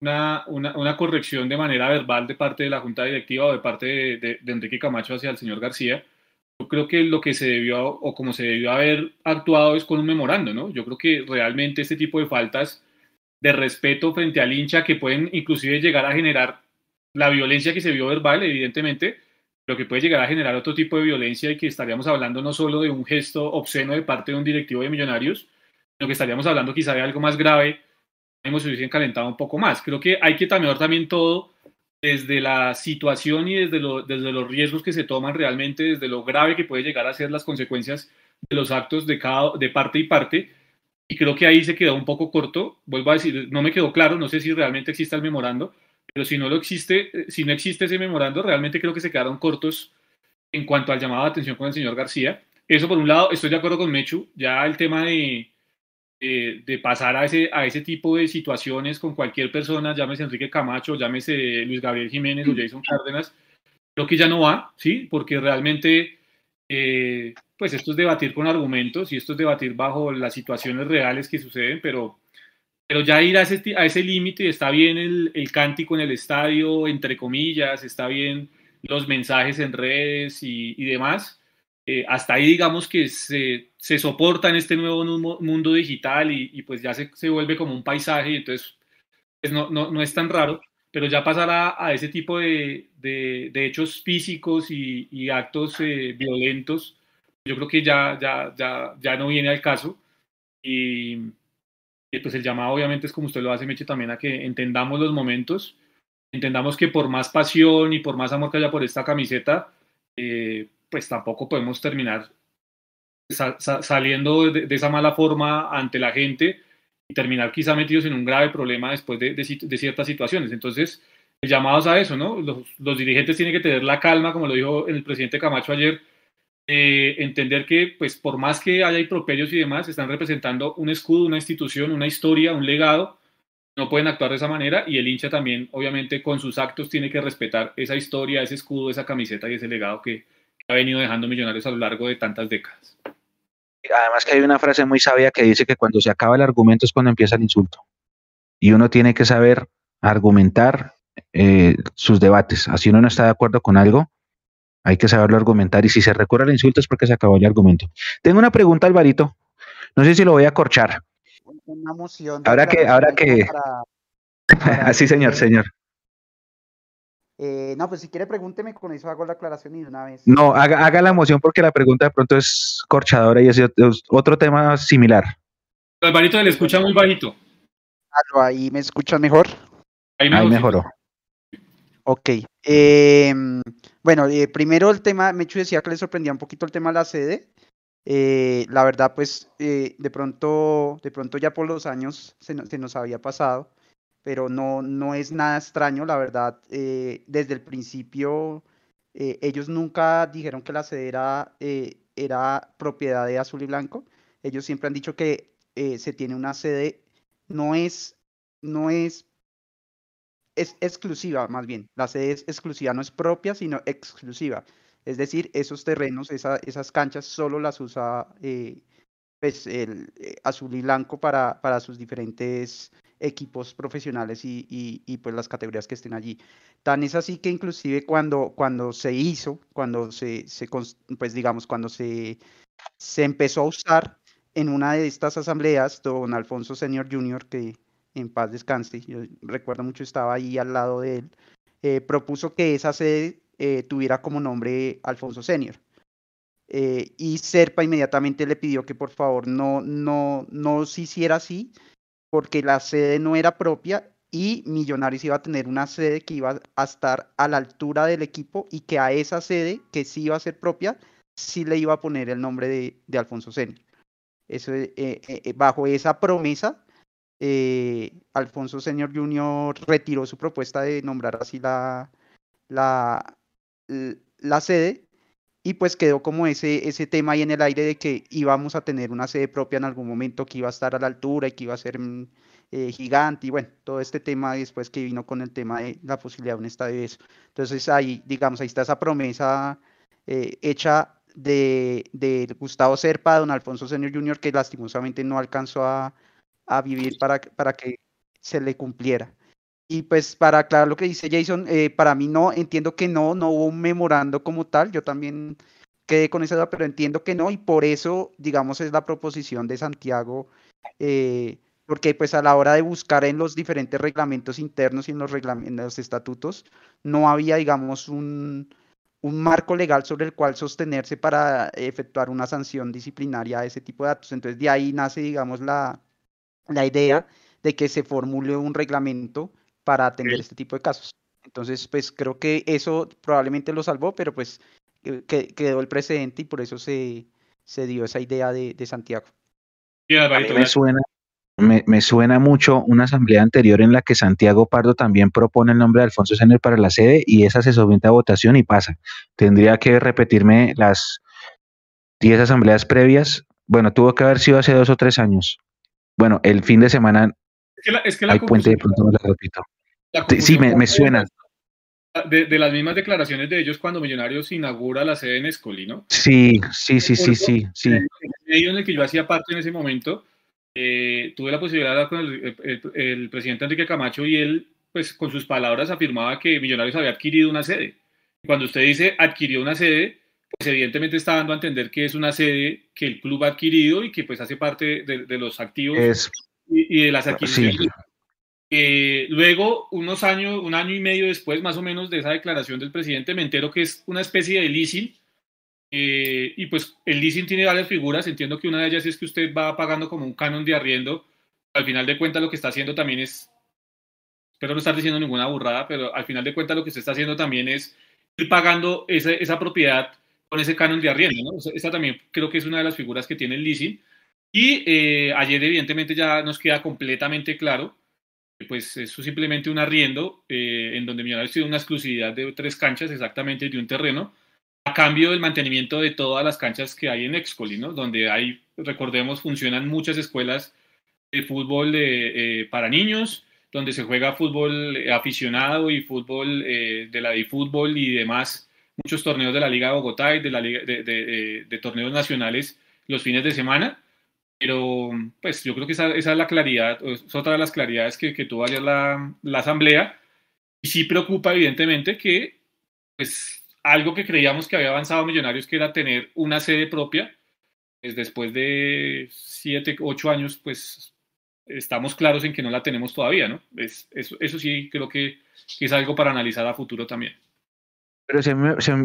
una, una, una, corrección de manera verbal de parte de la Junta Directiva o de parte de, de, Enrique Camacho hacia el señor García? Yo creo que lo que se debió o como se debió haber actuado es con un memorando, ¿no? Yo creo que realmente este tipo de faltas de respeto frente al hincha que pueden inclusive llegar a generar la violencia que se vio verbal, evidentemente, lo que puede llegar a generar otro tipo de violencia y que estaríamos hablando no solo de un gesto obsceno de parte de un directivo de Millonarios, lo que estaríamos hablando quizá de algo más grave, hemos hubiesen calentado un poco más. Creo que hay que también también todo desde la situación y desde, lo, desde los riesgos que se toman realmente, desde lo grave que puede llegar a ser las consecuencias de los actos de, cada, de parte y parte. Y creo que ahí se quedó un poco corto. Vuelvo a decir, no me quedó claro, no sé si realmente existe el memorando, pero si no lo existe, si no existe ese memorando, realmente creo que se quedaron cortos en cuanto al llamado de atención con el señor García. Eso por un lado, estoy de acuerdo con Mechu, ya el tema de, de pasar a ese, a ese tipo de situaciones con cualquier persona, llámese Enrique Camacho, llámese Luis Gabriel Jiménez o Jason Cárdenas, creo que ya no va, ¿sí? Porque realmente, eh, pues esto es debatir con argumentos y esto es debatir bajo las situaciones reales que suceden, pero, pero ya ir a ese, a ese límite, está bien el, el cántico en el estadio, entre comillas, está bien los mensajes en redes y, y demás, eh, hasta ahí digamos que se, se, soporta en este nuevo mundo digital y, pues ya se, se, vuelve como un paisaje y entonces pues no, no, no es tan raro, pero ya pasar a, ese tipo de, de, hechos físicos y, y actos eh, violentos, yo creo que ya, ya, ya, ya no viene al caso. Y, y, pues el llamado obviamente es como usted lo hace, Meche, también a que entendamos los momentos, entendamos que por más pasión y por más amor que haya por esta camiseta, eh, pues tampoco podemos terminar saliendo de, esa mala forma ante la gente y terminar quizá metidos en un grave problema después de, de ciertas situaciones. Entonces, llamados a eso, ¿no? Los, los, dirigentes tienen que tener la calma, como lo dijo el presidente Camacho ayer, eh, entender que, pues, por más que haya improperios y demás, están representando un escudo, una institución, una historia, un legado, no pueden actuar de esa manera y el hincha también, obviamente, con sus actos tiene que respetar esa historia, ese escudo, esa camiseta y ese legado que, ha venido dejando Millonarios a lo largo de tantas décadas. Además que hay una frase muy sabia que dice que cuando se acaba el argumento es cuando empieza el insulto. Y uno tiene que saber argumentar eh, sus debates. Así uno no está de acuerdo con algo, hay que saberlo argumentar. Y si se recurre al insulto es porque se acabó el argumento. Tengo una pregunta, Alvarito. No sé si lo voy a corchar. Una moción. Ahora que, ahora que. Así, [laughs] señor, señor. Eh, no, pues si quiere pregúnteme, con eso hago la aclaración y de una vez. No, haga, la moción porque la pregunta de pronto es corchadora y es otro tema similar. Alvarito le escucha muy bajito. ahí me escuchan mejor. Ahí, mejoró. Ok. Em, bueno, eh, primero el tema, Mechu decía que le sorprendía un poquito el tema de la sede. Eh, la verdad, pues de pronto, de pronto ya por los años se, se nos había pasado pero no, no es nada extraño, la verdad. Eh, desde el principio, eh, ellos nunca dijeron que la sede era, eh, era, propiedad de Azul y Blanco. Ellos siempre han dicho que se tiene una sede, no es, no es, es exclusiva más bien. La sede es exclusiva, no es propia, sino exclusiva. Es decir, esos terrenos, esas canchas, solo las usa pues, el Azul y Blanco para, para sus diferentes equipos profesionales y, y, pues las categorías que estén allí. Tan es así que inclusive cuando, cuando se hizo, cuando se, se pues digamos, cuando se, se empezó a usar en una de estas asambleas, don Alfonso Senior Jr., que en paz descanse, yo recuerdo mucho, estaba ahí al lado de él, eh, propuso que esa sede eh, tuviera como nombre Alfonso Senior. Eh, y Serpa inmediatamente le pidió que por favor no, no, no se hiciera así, porque la sede no era propia y Millonarios iba a tener una sede que iba a estar a la altura del equipo y que a esa sede, que sí iba a ser propia, sí le iba a poner el nombre de, Alfonso Senior. Eso, eh, eh, bajo esa promesa, Alfonso Senior Jr. retiró su propuesta de nombrar así la, la, la sede y pues quedó como ese, ese tema ahí en el aire de que íbamos a tener una sede propia en algún momento que iba a estar a la altura y que iba a ser mm, eh, gigante y bueno, todo este tema después que vino con el tema de la posibilidad de un estadio de eso. Entonces ahí, digamos, ahí está esa promesa eh, hecha de, de, Gustavo Serpa, don Alfonso Senior Jr., que lastimosamente no alcanzó a, a vivir para, para que se le cumpliera. Y pues para aclarar lo que dice Jason, eh, para mí no, entiendo que no, no hubo un memorando como tal, yo también quedé con esa duda, pero entiendo que no, y por eso, digamos, es la proposición de Santiago, eh, porque pues a la hora de buscar en los diferentes reglamentos internos y en los, en los estatutos, no había, digamos, un, un marco legal sobre el cual sostenerse para efectuar una sanción disciplinaria a ese tipo de actos. Entonces de ahí nace, digamos, la, la idea de que se formule un reglamento para atender este tipo de casos. Entonces, pues creo que eso probablemente lo salvó, pero pues eh, que, quedó el precedente y por eso se, se dio esa idea de, de Santiago. me suena, me, suena mucho una asamblea anterior en la que Santiago Pardo también propone el nombre de Alfonso Sener para la sede y esa se somete a votación y pasa. Tendría que repetirme las 10 asambleas previas. Bueno, tuvo que haber sido hace dos o tres años. Bueno, el fin de semana es que la, puente de pronto me la repito. Sí, me, suena. De, las mismas declaraciones de ellos cuando Millonarios inaugura la sede en Escoli, ¿no? Sí, sí, sí, sí, sí, sí. En el medio en el que yo hacía parte en ese momento, eh, tuve la posibilidad de hablar con el, presidente Enrique Camacho y él, pues con sus palabras, afirmaba que Millonarios había adquirido una sede. Cuando usted dice adquirió una sede, pues evidentemente está dando a entender que es una sede que el club ha adquirido y que pues hace parte de, los activos y, de las adquisiciones. Eh, luego, unos años, un año y medio después, más o menos, de esa declaración del presidente, me entero que es una especie de leasing. Eh, y pues el leasing tiene varias figuras. Entiendo que una de ellas es que usted va pagando como un canon de arriendo. Al final de cuentas, lo que está haciendo también es, espero no estar diciendo ninguna burrada, pero al final de cuentas, lo que usted está haciendo también es ir pagando esa, esa propiedad con ese canon de arriendo. ¿no? También creo que es una de las figuras que tiene el leasing. Y eh, ayer, evidentemente, ya nos queda completamente claro pues eso simplemente un arriendo eh, en donde Millonarios tiene una exclusividad de tres canchas exactamente de un terreno a cambio del mantenimiento de todas las canchas que hay en Excoli, ¿no? Donde hay, recordemos, funcionan muchas escuelas de fútbol eh, para niños, donde se juega fútbol aficionado y fútbol de la de fútbol y demás, muchos torneos de la Liga de Bogotá y de, la Liga, de torneos nacionales los fines de semana pero pues yo creo que esa, esa, es la claridad, es otra de las claridades que, que tuvo ayer la, la, asamblea. Y sí preocupa evidentemente que pues algo que creíamos que había avanzado Millonarios, que era tener una sede propia, pues después de siete, ocho años, pues estamos claros en que no la tenemos todavía, ¿no? Es, eso, eso sí creo que, que, es algo para analizar a futuro también. Pero si,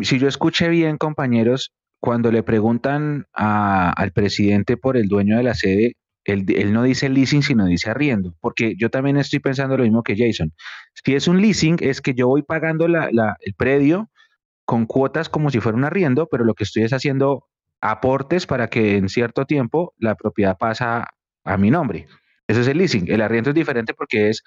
si yo escuché bien, compañeros, cuando le preguntan al presidente por el dueño de la sede, él, no dice leasing, sino dice arriendo, porque yo también estoy pensando lo mismo que Jason. Si es un leasing, es que yo voy pagando el predio con cuotas como si fuera un arriendo, pero lo que estoy es haciendo aportes para que en cierto tiempo la propiedad pasa a mi nombre. Ese es el leasing. El arriendo es diferente porque es,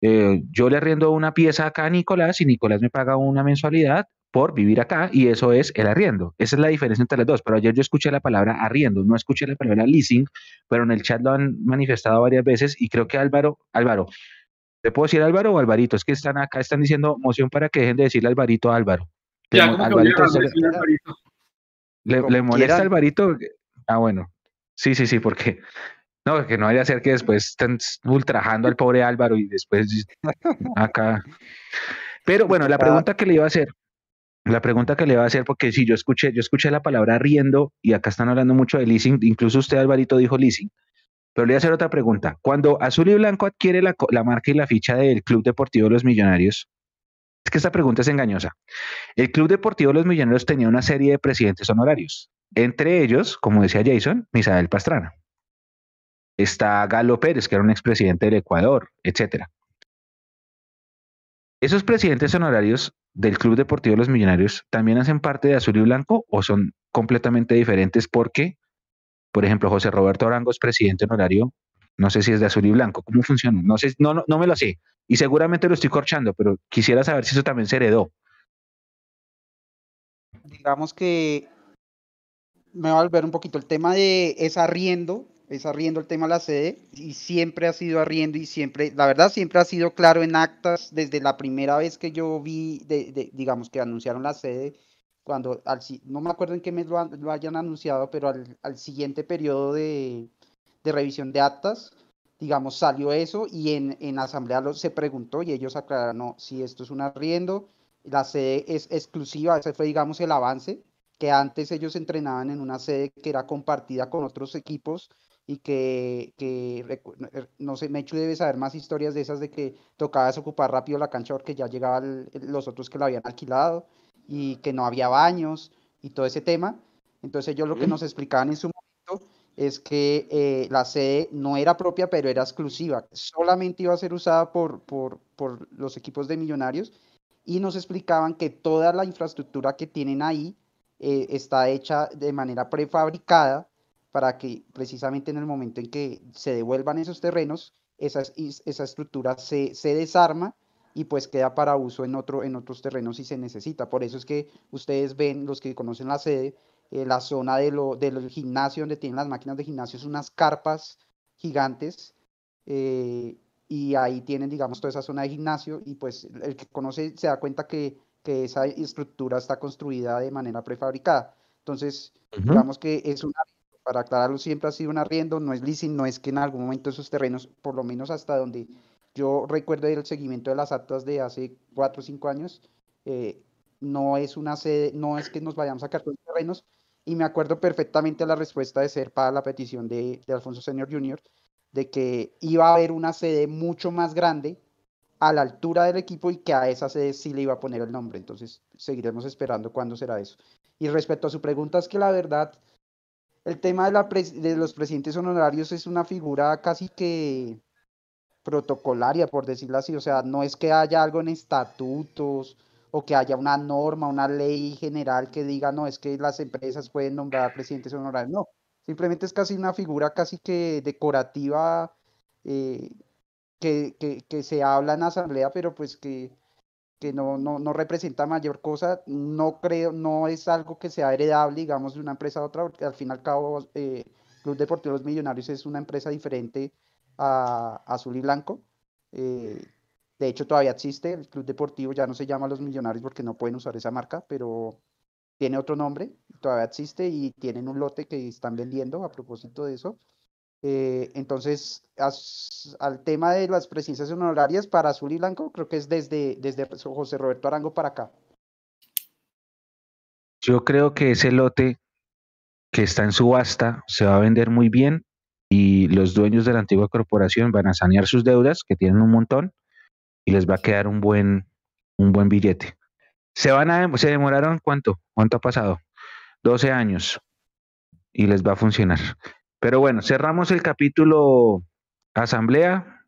eh, yo le arriendo una pieza acá a Nicolás y Nicolás me paga una mensualidad por vivir acá y eso es el arriendo. Esa es la diferencia entre las dos. Pero ayer yo escuché la palabra arriendo, no escuché la palabra leasing, pero en el chat lo han manifestado varias veces y creo que Álvaro, Álvaro, ¿te puedo decir Álvaro o Alvarito? Es que están acá, están diciendo moción para que dejen de decirle Alvarito a Álvaro. Ya, Alvarito, ¿Le, molesta Alvarito? Ah, bueno. Sí, sí, sí, porque no, que no vaya a ser que después estén ultrajando al pobre Álvaro y después [laughs] acá. Pero bueno, la pregunta que le iba a hacer, la pregunta que le va a hacer, porque si yo escuché, yo escuché la palabra riendo y acá están hablando mucho de leasing, incluso usted, Alvarito, dijo leasing, pero le voy a hacer otra pregunta. Cuando Azul y Blanco adquiere la, la marca y la ficha del Club Deportivo de los Millonarios, es que esta pregunta es engañosa. El Club Deportivo de los Millonarios tenía una serie de presidentes honorarios, entre ellos, como decía Jason, Misael Pastrana. Está Galo Pérez, que era un expresidente del Ecuador, etcétera. ¿Esos presidentes honorarios del Club Deportivo de los Millonarios también hacen parte de Azul y Blanco o son completamente diferentes? Porque, por ejemplo, José Roberto Arango es presidente honorario, no sé si es de Azul y Blanco, ¿cómo funciona? No sé, no, no, me lo sé. Y seguramente lo estoy corchando, pero quisiera saber si eso también se heredó. Digamos que me va a volver un poquito el tema de esa arriendo es arriendo el tema de la sede y siempre ha sido arriendo y siempre, la verdad, siempre ha sido claro en actas desde la primera vez que yo vi, de, digamos, que anunciaron la sede, cuando, al, no me acuerdo en qué mes lo, lo hayan anunciado, pero al, al siguiente periodo de, de, revisión de actas, digamos, salió eso y en, en asamblea se preguntó y ellos aclararon, si esto es un arriendo, la sede es exclusiva, ese fue, digamos, el avance, que antes ellos entrenaban en una sede que era compartida con otros equipos y que, que, er, no sé, Mechu debe saber más historias de esas de que tocaba desocupar rápido la cancha porque ya llegaban los otros que la habían alquilado y que no había baños y todo ese tema. Entonces ellos lo que nos explicaban en su momento es que eh, la sede no era propia, pero era exclusiva, solamente iba a ser usada por, por, por los equipos de millonarios y nos explicaban que toda la infraestructura que tienen ahí eh, está hecha de manera prefabricada para que precisamente en el momento en que se devuelvan esos terrenos, esa, esa estructura se, se desarma y pues queda para uso en, otro, en otros terrenos si se necesita. Por eso es que ustedes ven, los que conocen la sede, eh, la zona de lo, del gimnasio donde tienen las máquinas de gimnasio, es unas carpas gigantes eh, y ahí tienen, digamos, toda esa zona de gimnasio y pues el que conoce se da cuenta que, que esa estructura está construida de manera prefabricada. Entonces, digamos que es una para aclararlo, siempre ha sido un arriendo, no es leasing, no es que en algún momento esos terrenos, por lo menos hasta donde yo recuerdo el seguimiento de las actas de hace cuatro o cinco años, eh, no es una sede, no es que nos vayamos a sacar terrenos, y me acuerdo perfectamente la respuesta de ser para la petición de, Alfonso Senior Jr., de que iba a haber una sede mucho más grande a la altura del equipo y que a esa sede sí le iba a poner el nombre. Entonces seguiremos esperando cuándo será eso. Y respecto a su pregunta, es que la verdad, el tema de, la de los presidentes honorarios es una figura casi que protocolaria, por decirlo así. O sea, no es que haya algo en estatutos o que haya una norma, una ley general que diga, no, es que las empresas pueden nombrar presidentes honorarios. No, simplemente es casi una figura casi que decorativa eh, que, que, se habla en asamblea, pero pues que, que no, no, no, representa mayor cosa. No creo, no es algo que sea heredable, digamos, de una empresa a otra, porque al fin y al cabo, eh, Club Deportivo Los Millonarios es una empresa diferente a, Azul y Blanco. Eh, de hecho, todavía existe, el Club Deportivo ya no se llama Los Millonarios porque no pueden usar esa marca, pero tiene otro nombre, todavía existe y tienen un lote que están vendiendo a propósito de eso. Eh, entonces, al tema de las presencias honorarias para Azul y Blanco, creo que es desde, desde José Roberto Arango para acá. Yo creo que ese lote que está en subasta se va a vender muy bien y los dueños de la antigua corporación van a sanear sus deudas, que tienen un montón, y les va a quedar un buen, un buen billete. Se van a, se demoraron cuánto, cuánto ha pasado, 12 años, y les va a funcionar. Pero bueno, cerramos el capítulo asamblea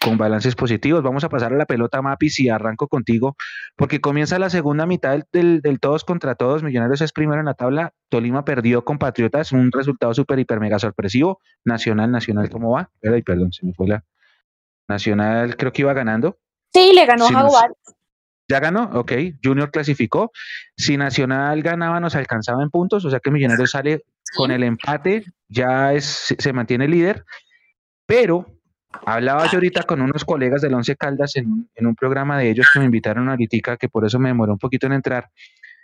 con balances positivos. Vamos a pasar a la pelota Mapis y arranco contigo, porque comienza la segunda mitad del, todos contra todos. Millonarios es primero en la tabla. Tolima perdió con Patriotas, un resultado súper, hiper, mega sorpresivo. Nacional, Nacional, ¿cómo va? Ay, perdón, se me fue la. Nacional, creo que iba ganando. Sí, le ganó Jaguar. Ya ganó, ok. Junior clasificó. Si Nacional ganaba, nos alcanzaba en puntos, o sea que Millonarios sale con el empate, ya es, se mantiene líder. Pero hablaba yo ahorita con unos colegas del Once Caldas en, un programa de ellos que me invitaron ahorita, que por eso me demoró un poquito en entrar.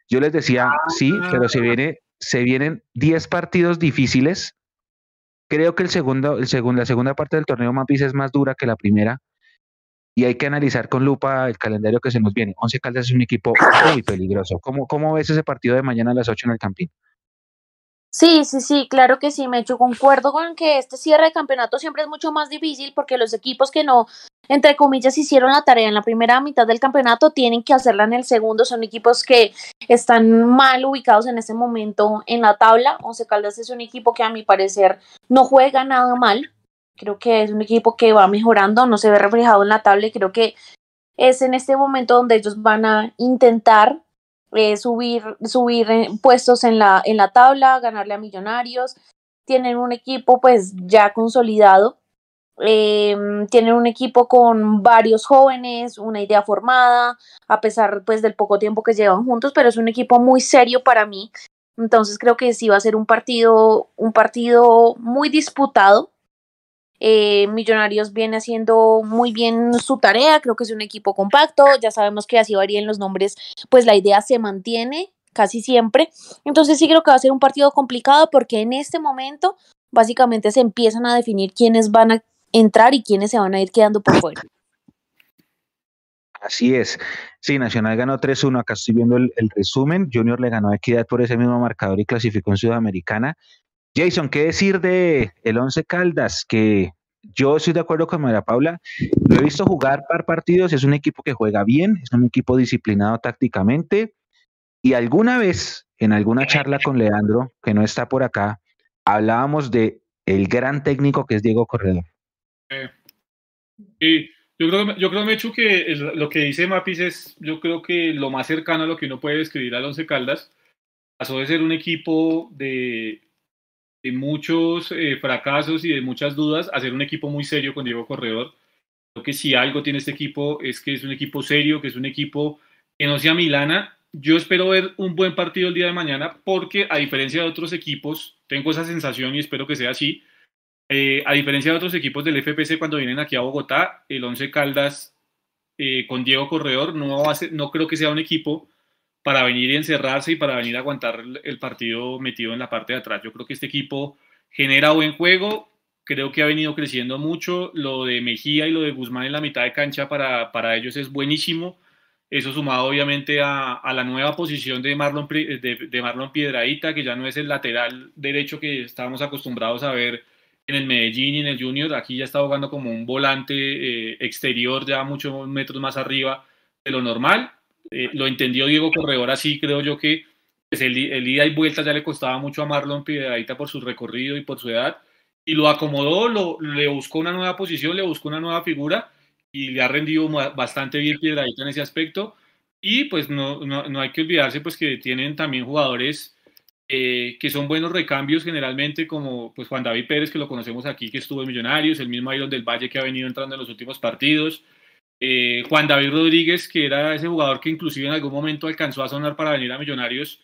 Yo les decía, sí, pero se, viene, se vienen 10 partidos difíciles. Creo que el segundo, el segundo, la segunda parte del torneo Mapis es más dura que la primera y hay que analizar con lupa el calendario que se nos viene. Once Caldas es un equipo muy peligroso. ¿Cómo, cómo ves ese partido de mañana a las 8 en el Campín? Sí, sí, sí, claro que sí, me hecho concuerdo con que este cierre de campeonato siempre es mucho más difícil porque los equipos que no, entre comillas, hicieron la tarea en la primera mitad del campeonato tienen que hacerla en el segundo, son equipos que están mal ubicados en ese momento en la tabla. Once Caldas es un equipo que a mi parecer no juega nada mal, Creo que es un equipo que va mejorando, no se ve reflejado en la tabla y creo que es en este momento donde ellos van a intentar eh, subir, subir eh, puestos en la, en la tabla, ganarle a Millonarios. Tienen un equipo pues ya consolidado, em, tienen un equipo con varios jóvenes, una idea formada, a pesar pues del poco tiempo que llevan juntos, pero es un equipo muy serio para mí. Entonces creo que sí va a ser un partido, un partido muy disputado, eh, Millonarios viene haciendo muy bien su tarea, creo que es un equipo compacto, ya sabemos que así varían los nombres, pues la idea se mantiene casi siempre. Entonces sí creo que va a ser un partido complicado porque en este momento básicamente se empiezan a definir quiénes van a entrar y quiénes se van a ir quedando por fuera. Así es. Sí, Nacional ganó 3-1. Acá estoy viendo el, resumen. Junior le ganó a Equidad por ese mismo marcador y clasificó en Sudamericana. Jason, ¿qué decir de el Once Caldas? Que yo estoy de acuerdo con María Paula. Lo he visto jugar par partidos. Es un equipo que juega bien, es un equipo disciplinado tácticamente. Y alguna vez, en alguna charla con Leandro, que no está por acá, hablábamos de el gran técnico que es Diego Corredor. Sí, yo creo, yo creo Mechu, que lo que dice Mapis es, yo creo que lo más cercano a lo que uno puede describir al Once Caldas pasó de ser un equipo de de muchos eh, fracasos y de muchas dudas a ser un equipo muy serio con Diego Corredor. Creo que si algo tiene este equipo es que es un equipo serio, que es un equipo que no sea Milana. Yo espero ver un buen partido el día de mañana porque a diferencia de otros equipos, tengo esa sensación y espero que sea así, eh, a diferencia de otros equipos del FPC cuando vienen aquí a Bogotá, el Once Caldas eh, con Diego Corredor no, no creo que sea un equipo para venir y encerrarse y para venir a aguantar el partido metido en la parte de atrás. Yo creo que este equipo genera buen juego, creo que ha venido creciendo mucho. Lo de Mejía y lo de Guzmán en la mitad de cancha para, para ellos es buenísimo. Eso sumado obviamente a, a la nueva posición de Marlon, de, de, Marlon Piedradita, que ya no es el lateral derecho que estábamos acostumbrados a ver en el Medellín y en el Junior, aquí ya está jugando como un volante eh, exterior, ya muchos metros más arriba de lo normal. Eh, lo entendió Diego Corredor así, creo yo que pues, el, ida y vuelta ya le costaba mucho a Marlon Piedradita por su recorrido y por su edad, y lo acomodó, lo, le buscó una nueva posición, le buscó una nueva figura, y le ha rendido bastante bien Piedradita en ese aspecto. Y pues no, no, no hay que olvidarse pues que tienen también jugadores eh, que son buenos recambios generalmente, como pues Juan David Pérez, que lo conocemos aquí, que estuvo en Millonarios, el mismo Iron del Valle que ha venido entrando en los últimos partidos, eh, Juan David Rodríguez, que era ese jugador que inclusive en algún momento alcanzó a sonar para venir a Millonarios,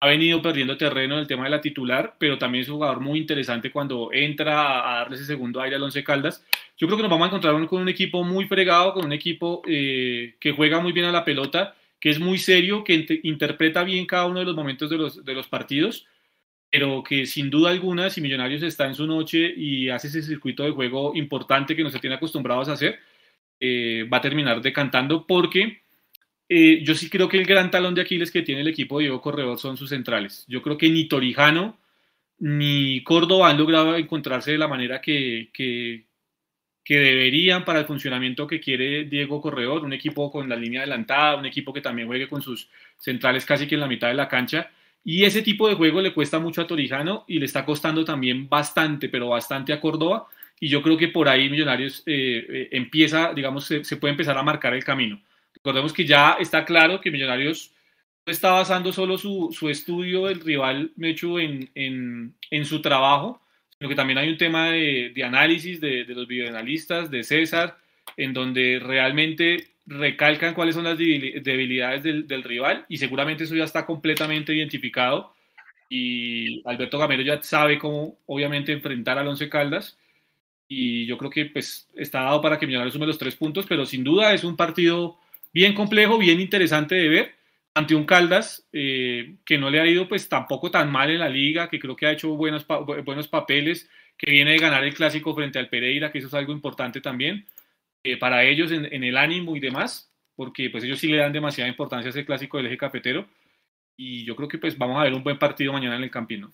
ha venido perdiendo terreno en el tema de la titular, pero también es un jugador muy interesante cuando entra a, darle ese segundo aire al Once Caldas. Yo creo que nos vamos a encontrar con un equipo muy fregado, con un equipo eh, que juega muy bien a la pelota que es muy serio, que interpreta bien cada uno de los momentos de los, de los partidos, pero que sin duda alguna, si Millonarios está en su noche y hace ese circuito de juego importante que nos tiene acostumbrados a hacer, eh, va a terminar decantando porque eh, yo sí creo que el gran talón de Aquiles que tiene el equipo de Diego Corredor son sus centrales. Yo creo que ni Torijano ni Córdoba han logrado encontrarse de la manera que, que, que deberían para el funcionamiento que quiere Diego Corredor, un equipo con la línea adelantada, un equipo que también juegue con sus centrales casi que en la mitad de la cancha. Y ese tipo de juego le cuesta mucho a Torijano y le está costando también bastante, pero bastante a Córdoba. Y yo creo que por ahí Millonarios eh, eh, empieza, digamos, se, puede empezar a marcar el camino. Recordemos que ya está claro que Millonarios no está basando solo su, estudio del rival Mechu en, en, en su trabajo, sino que también hay un tema de, análisis de, los videoanalistas, de César, en donde realmente recalcan cuáles son las debilidades del, rival y seguramente eso ya está completamente identificado y Alberto Gamero ya sabe cómo obviamente enfrentar al Once Caldas y yo creo que pues está dado para que Millonarios sume los tres puntos, pero sin duda es un partido bien complejo, bien interesante de ver ante un Caldas eh, que no le ha ido pues tampoco tan mal en la liga, que creo que ha hecho buenos, buenos papeles, que viene de ganar el clásico frente al Pereira, que eso es algo importante también eh, para ellos en, el ánimo y demás, porque pues ellos sí le dan demasiada importancia a ese clásico del eje cafetero y yo creo que pues vamos a ver un buen partido mañana en el Campino.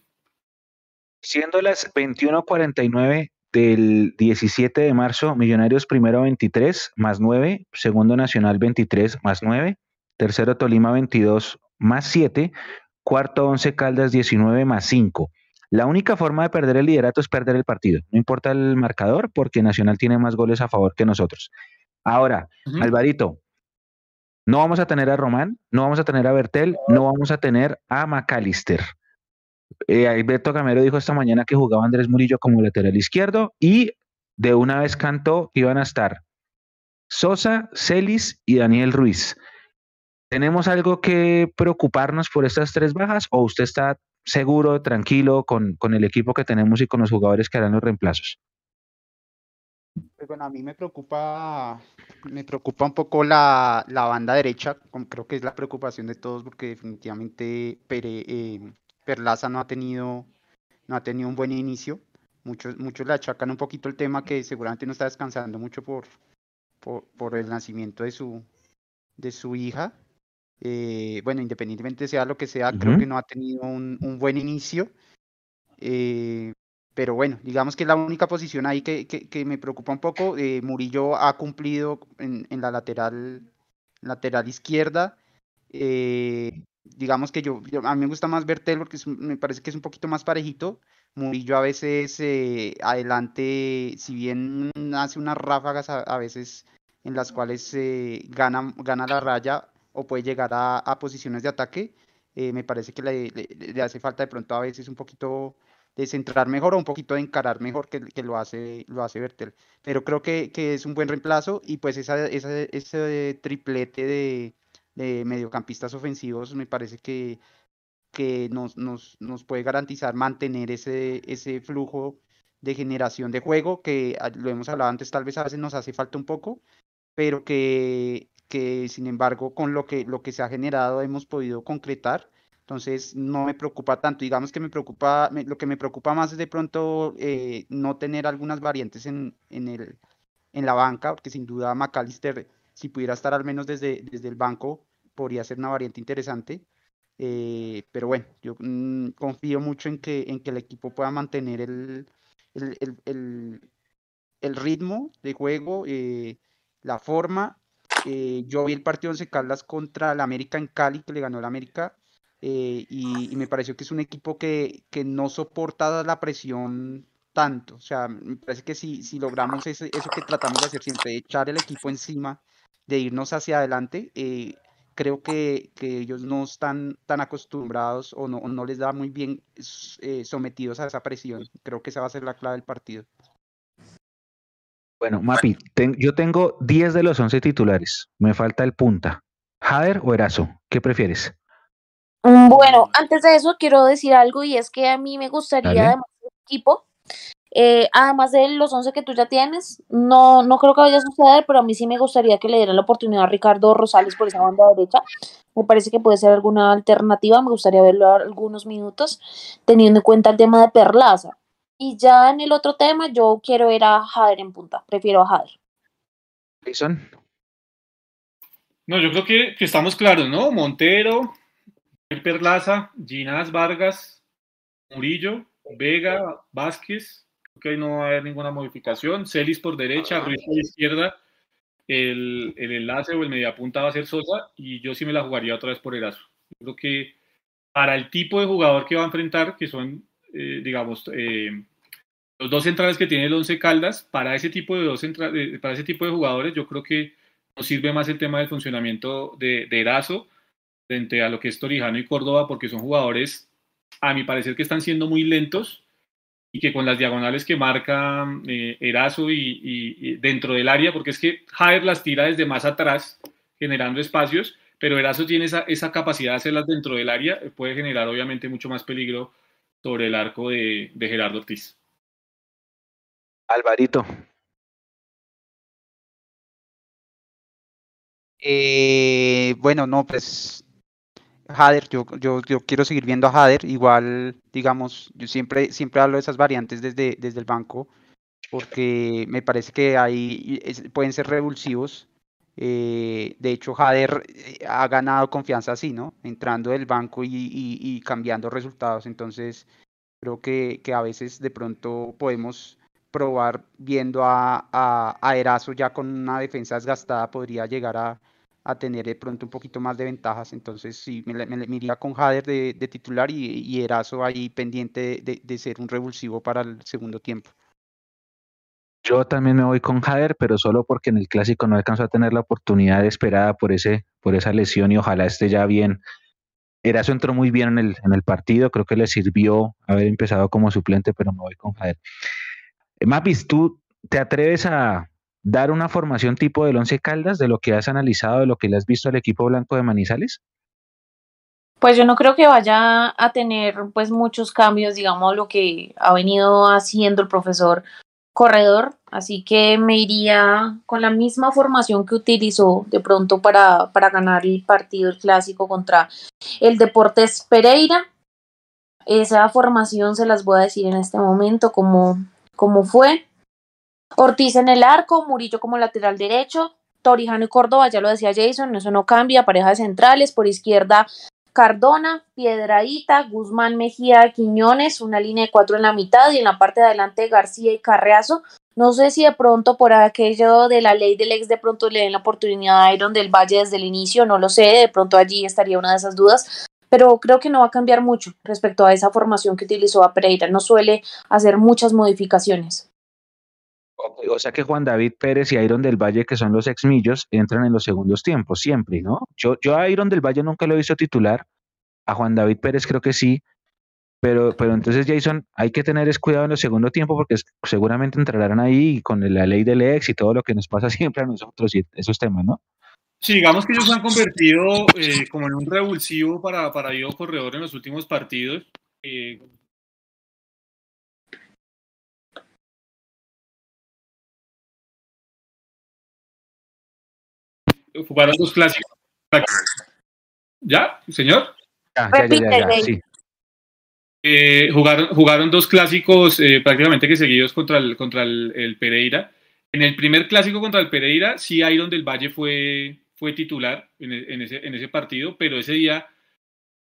Siendo las 21:49 del 17 de marzo, Millonarios primero 23 más 9, segundo Nacional 23 más 9, tercero Tolima 22 más 7, cuarto 11 Caldas 19 más 5. La única forma de perder el liderato es perder el partido. No importa el marcador porque Nacional tiene más goles a favor que nosotros. Ahora, Alvarito, no vamos a tener a Román, no vamos a tener a Bertel, no vamos a tener a McAllister. Eh, Alberto Camero dijo esta mañana que jugaba Andrés Murillo como lateral izquierdo y de una vez cantó que iban a estar Sosa, Celis y Daniel Ruiz. ¿Tenemos algo que preocuparnos por estas tres bajas o usted está seguro, tranquilo con, el equipo que tenemos y con los jugadores que harán los reemplazos? Pues bueno, a mí me preocupa, me preocupa un poco la, banda derecha, creo que es la preocupación de todos porque definitivamente eh, Perlaza no ha tenido, no ha tenido un buen inicio. Muchos, muchos le achacan un poquito el tema que seguramente no está descansando mucho por, por, por el nacimiento de su, de su hija. Eh, bueno, independientemente sea lo que sea, creo que no ha tenido un, buen inicio. Eh, pero bueno, digamos que es la única posición ahí que, que, me preocupa un poco. Eh, Murillo ha cumplido en, en, la lateral, lateral izquierda. Digamos que yo, a mí me gusta más Bertel porque me parece que es un poquito más parejito. Murillo a veces adelante, si bien hace unas ráfagas a, veces en las cuales gana, gana la raya, o puede llegar a, posiciones de ataque. Eh, me parece que le, hace falta de pronto a veces un poquito de centrar mejor o un poquito de encarar mejor que, que lo hace lo hace Bertel. Pero creo que, que, es un buen reemplazo y pues esa, esa ese triplete de, mediocampistas ofensivos me parece que, que nos, nos, nos, puede garantizar mantener ese, ese flujo de generación de juego que lo hemos hablado antes, tal vez a veces nos hace falta un poco, pero que, que sin embargo con lo que, lo que se ha generado hemos podido concretar. Entonces no me preocupa tanto, digamos que me preocupa, lo que me preocupa más es de pronto eh, no tener algunas variantes en, en, el, en la banca, porque sin duda McAllister, si pudiera estar al menos desde, desde el banco, podría ser una variante interesante. Eh, pero bueno, yo mm, confío mucho en que, en que el equipo pueda mantener el, el, ritmo de juego, eh, la forma. Eh, yo vi el partido Once Caldas contra el América en Cali, que le ganó el América, y, y, me pareció que es un equipo que, que no soporta la presión tanto. O sea, me parece que si, si logramos eso que tratamos de hacer siempre, echar el equipo encima, de irnos hacia adelante, eh, creo que, que, ellos no están tan acostumbrados o no, no les da muy bien eh, sometidos a esa presión. Creo que esa va a ser la clave del partido. Bueno, Mapi, yo tengo 10 de los 11 titulares. Me falta el punta. ¿Jader o Erazo? ¿Qué prefieres? Mm, bueno, antes de eso quiero decir algo y es que a mí me gustaría, además del equipo, eh, además de los 11 que tú ya tienes, no, no creo que vaya a suceder, pero a mí sí me gustaría que le dieran la oportunidad a Ricardo Rosales por esa banda derecha. Me parece que puede ser alguna alternativa, me gustaría verlo algunos minutos, teniendo en cuenta el tema de Perlaza. Y ya en el otro tema, yo quiero ver a Jader en punta, prefiero a Jader. Jason. No, yo creo que, que estamos claros, ¿no? Montero, Perlaza, Ginás Vargas, Murillo, Vega, Vázquez, que no va a haber ninguna modificación. Celis por derecha, ah, Ruiz por izquierda. El, el, enlace o el mediapunta va a ser Sosa y yo sí me la jugaría otra vez por Erazo. Yo creo que para el tipo de jugador que va a enfrentar, que son, eh, digamos, eh, los dos centrales que tiene el Once Caldas, para ese tipo de dos para ese tipo de jugadores, yo creo que nos sirve más el tema del funcionamiento de, de Erazo frente a lo que es Torijano y Córdoba, porque son jugadores, a mi parecer, que están siendo muy lentos y que con las diagonales que marca eh, Erazo y, dentro del área, porque es que Javier las tira desde más atrás, generando espacios, pero Erazo tiene esa, esa, capacidad de hacerlas dentro del área, puede generar obviamente mucho más peligro sobre el arco de, de Gerardo Ortiz. Alvarito. Eh, bueno, no, pues Hader, yo, yo, yo, quiero seguir viendo a Hader, igual, digamos, yo siempre, siempre hablo de esas variantes desde, desde el banco, porque me parece que ahí pueden ser revulsivos. Eh, de hecho, Hader eh, ha ganado confianza así, ¿no? Entrando del banco y, cambiando resultados. Entonces, creo que, que, a veces de pronto podemos probar viendo a, a, a Erazo ya con una defensa desgastada, podría llegar a, a tener de pronto un poquito más de ventajas. Entonces, sí, me, me, iría con Jader de, titular y, Erazo ahí pendiente de, ser un revulsivo para el segundo tiempo. Yo también me voy con Jader, pero solo porque en el clásico no alcanzó a tener la oportunidad esperada por, ese, por esa lesión y ojalá esté ya bien. Erazo entró muy bien en el, en el partido, creo que le sirvió haber empezado como suplente, pero me voy con Jader. Mapis, ¿tú te atreves a, dar una formación tipo del Once Caldas de lo que has analizado, de lo que le has visto al equipo blanco de Manizales? Pues yo no creo que vaya a tener pues muchos cambios, digamos, lo que ha venido haciendo el profesor Corredor, así que me iría con la misma formación que utilizó de pronto para, para ganar el partido el clásico contra el Deportes Pereira. Esa formación se las voy a decir en este momento como, como fue. Ortiz en el arco, Murillo como lateral derecho, Torijano y Córdoba, ya lo decía Jason, eso no cambia, parejas centrales, por izquierda Cardona, Piedradita, Guzmán Mejía, Quiñones, una línea de cuatro en la mitad y en la parte de adelante García y Carreazo. No sé si de pronto por aquello de la ley del ex de pronto le den la oportunidad a Iron del Valle desde el inicio, no lo sé, de pronto allí estaría una de esas dudas, pero creo que no va a cambiar mucho respecto a esa formación que utilizó a Pereira, no suele hacer muchas modificaciones. O sea que Juan David Pérez y Iron del Valle, que son los exmillos, entran en los segundos tiempos, siempre, ¿no? Yo, yo a Iron del Valle nunca lo he visto titular, a Juan David Pérez creo que sí, pero, pero entonces Jason, hay que tener cuidado en el segundo tiempo porque seguramente entrarán ahí con la ley del ex y todo lo que nos pasa [laughs] siempre a nosotros y esos temas, ¿no? Sí, digamos que ellos se han convertido eh, como en un revulsivo para, para Diego Corredor en los últimos partidos. Eh, jugaron dos clásicos. ¿Ya, señor? Eh, jugaron, jugaron dos clásicos eh, prácticamente que seguidos contra el, contra el, Pereira. En el primer clásico contra el Pereira, sí, Iron del Valle fue, fue titular en, ese, en ese partido, pero ese día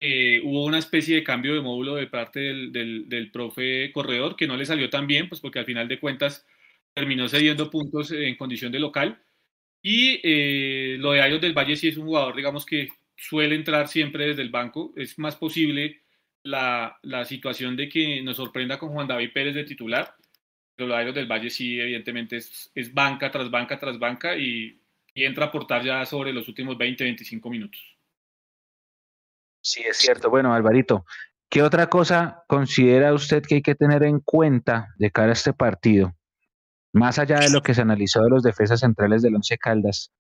eh, hubo una especie de cambio de módulo de parte del, del, profe Corredor que no le salió tan bien, pues porque al final de cuentas terminó cediendo puntos en condición de local. Y eh, lo de Ayos del Valle sí es un jugador, digamos, que suele entrar siempre desde el banco. Es más posible la, la situación de que nos sorprenda con Juan David Pérez de titular. Pero lo de Ayos del Valle sí, evidentemente, es, es banca tras banca tras banca y, y entra a aportar ya sobre los últimos 20, 25 minutos. Sí, es cierto. Bueno, Alvarito, ¿qué otra cosa considera usted que hay que tener en cuenta de cara a este partido? Más allá de lo que se analizó de los defensas centrales del Once Caldas,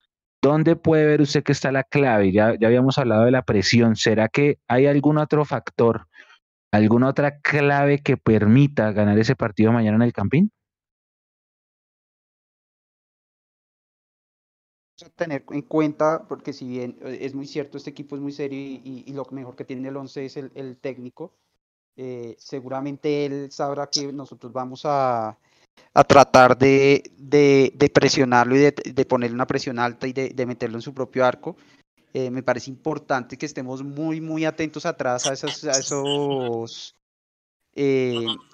¿dónde puede ver usted que está la clave? Ya, ya habíamos hablado de la presión. ¿Será que hay algún otro factor, alguna otra clave que permita ganar ese partido mañana en el Campín? tener en cuenta, porque si bien eh, es muy cierto, este equipo es muy serio y, lo mejor que tiene el 11 es el, técnico, eh, seguramente él sabrá que nosotros vamos a, a tratar de, de, presionarlo y de, de, ponerle una presión alta y de, meterlo en su propio arco. Eh, me parece importante que estemos muy, muy atentos atrás a, esos, a esos,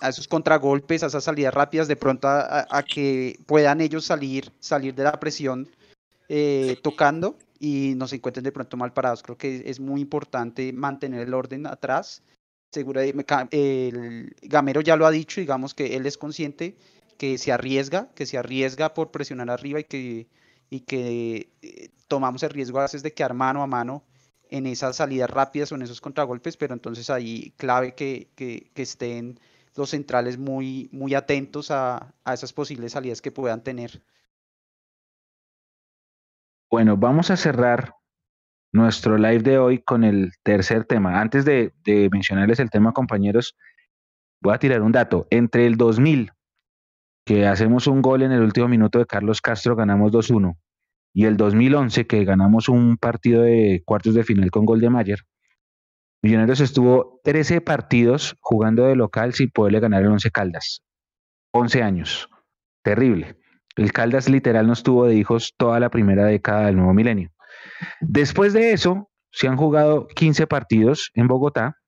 a esos contragolpes, a esas salidas rápidas, de pronto a, que puedan ellos salir, salir de la presión eh, tocando y nos encuentren de pronto mal parados. Creo que es muy importante mantener el orden atrás. Seguro, el Gamero ya lo ha dicho, digamos que él es consciente que se arriesga, que se arriesga por presionar arriba y que, y que eh, tomamos el riesgo a veces de quedar mano a mano en esas salidas rápidas o en esos contragolpes, pero entonces ahí clave que, que, estén los centrales muy, muy atentos a, a esas posibles salidas que puedan tener. Bueno, vamos a cerrar nuestro live de hoy con el tercer tema. Antes de, mencionarles el tema, compañeros, voy a tirar un dato. Entre el 2000, que hacemos un gol en el último minuto de Carlos Castro, ganamos 2-1, y el 2011, que ganamos un partido de cuartos de final con gol de Mayer, Millonarios estuvo 13 partidos jugando de local sin poderle ganar el 11 Caldas. 11 años. Terrible. El Caldas literal nos tuvo de hijos toda la primera década del nuevo milenio. Después de eso, se han jugado 15 partidos en Bogotá,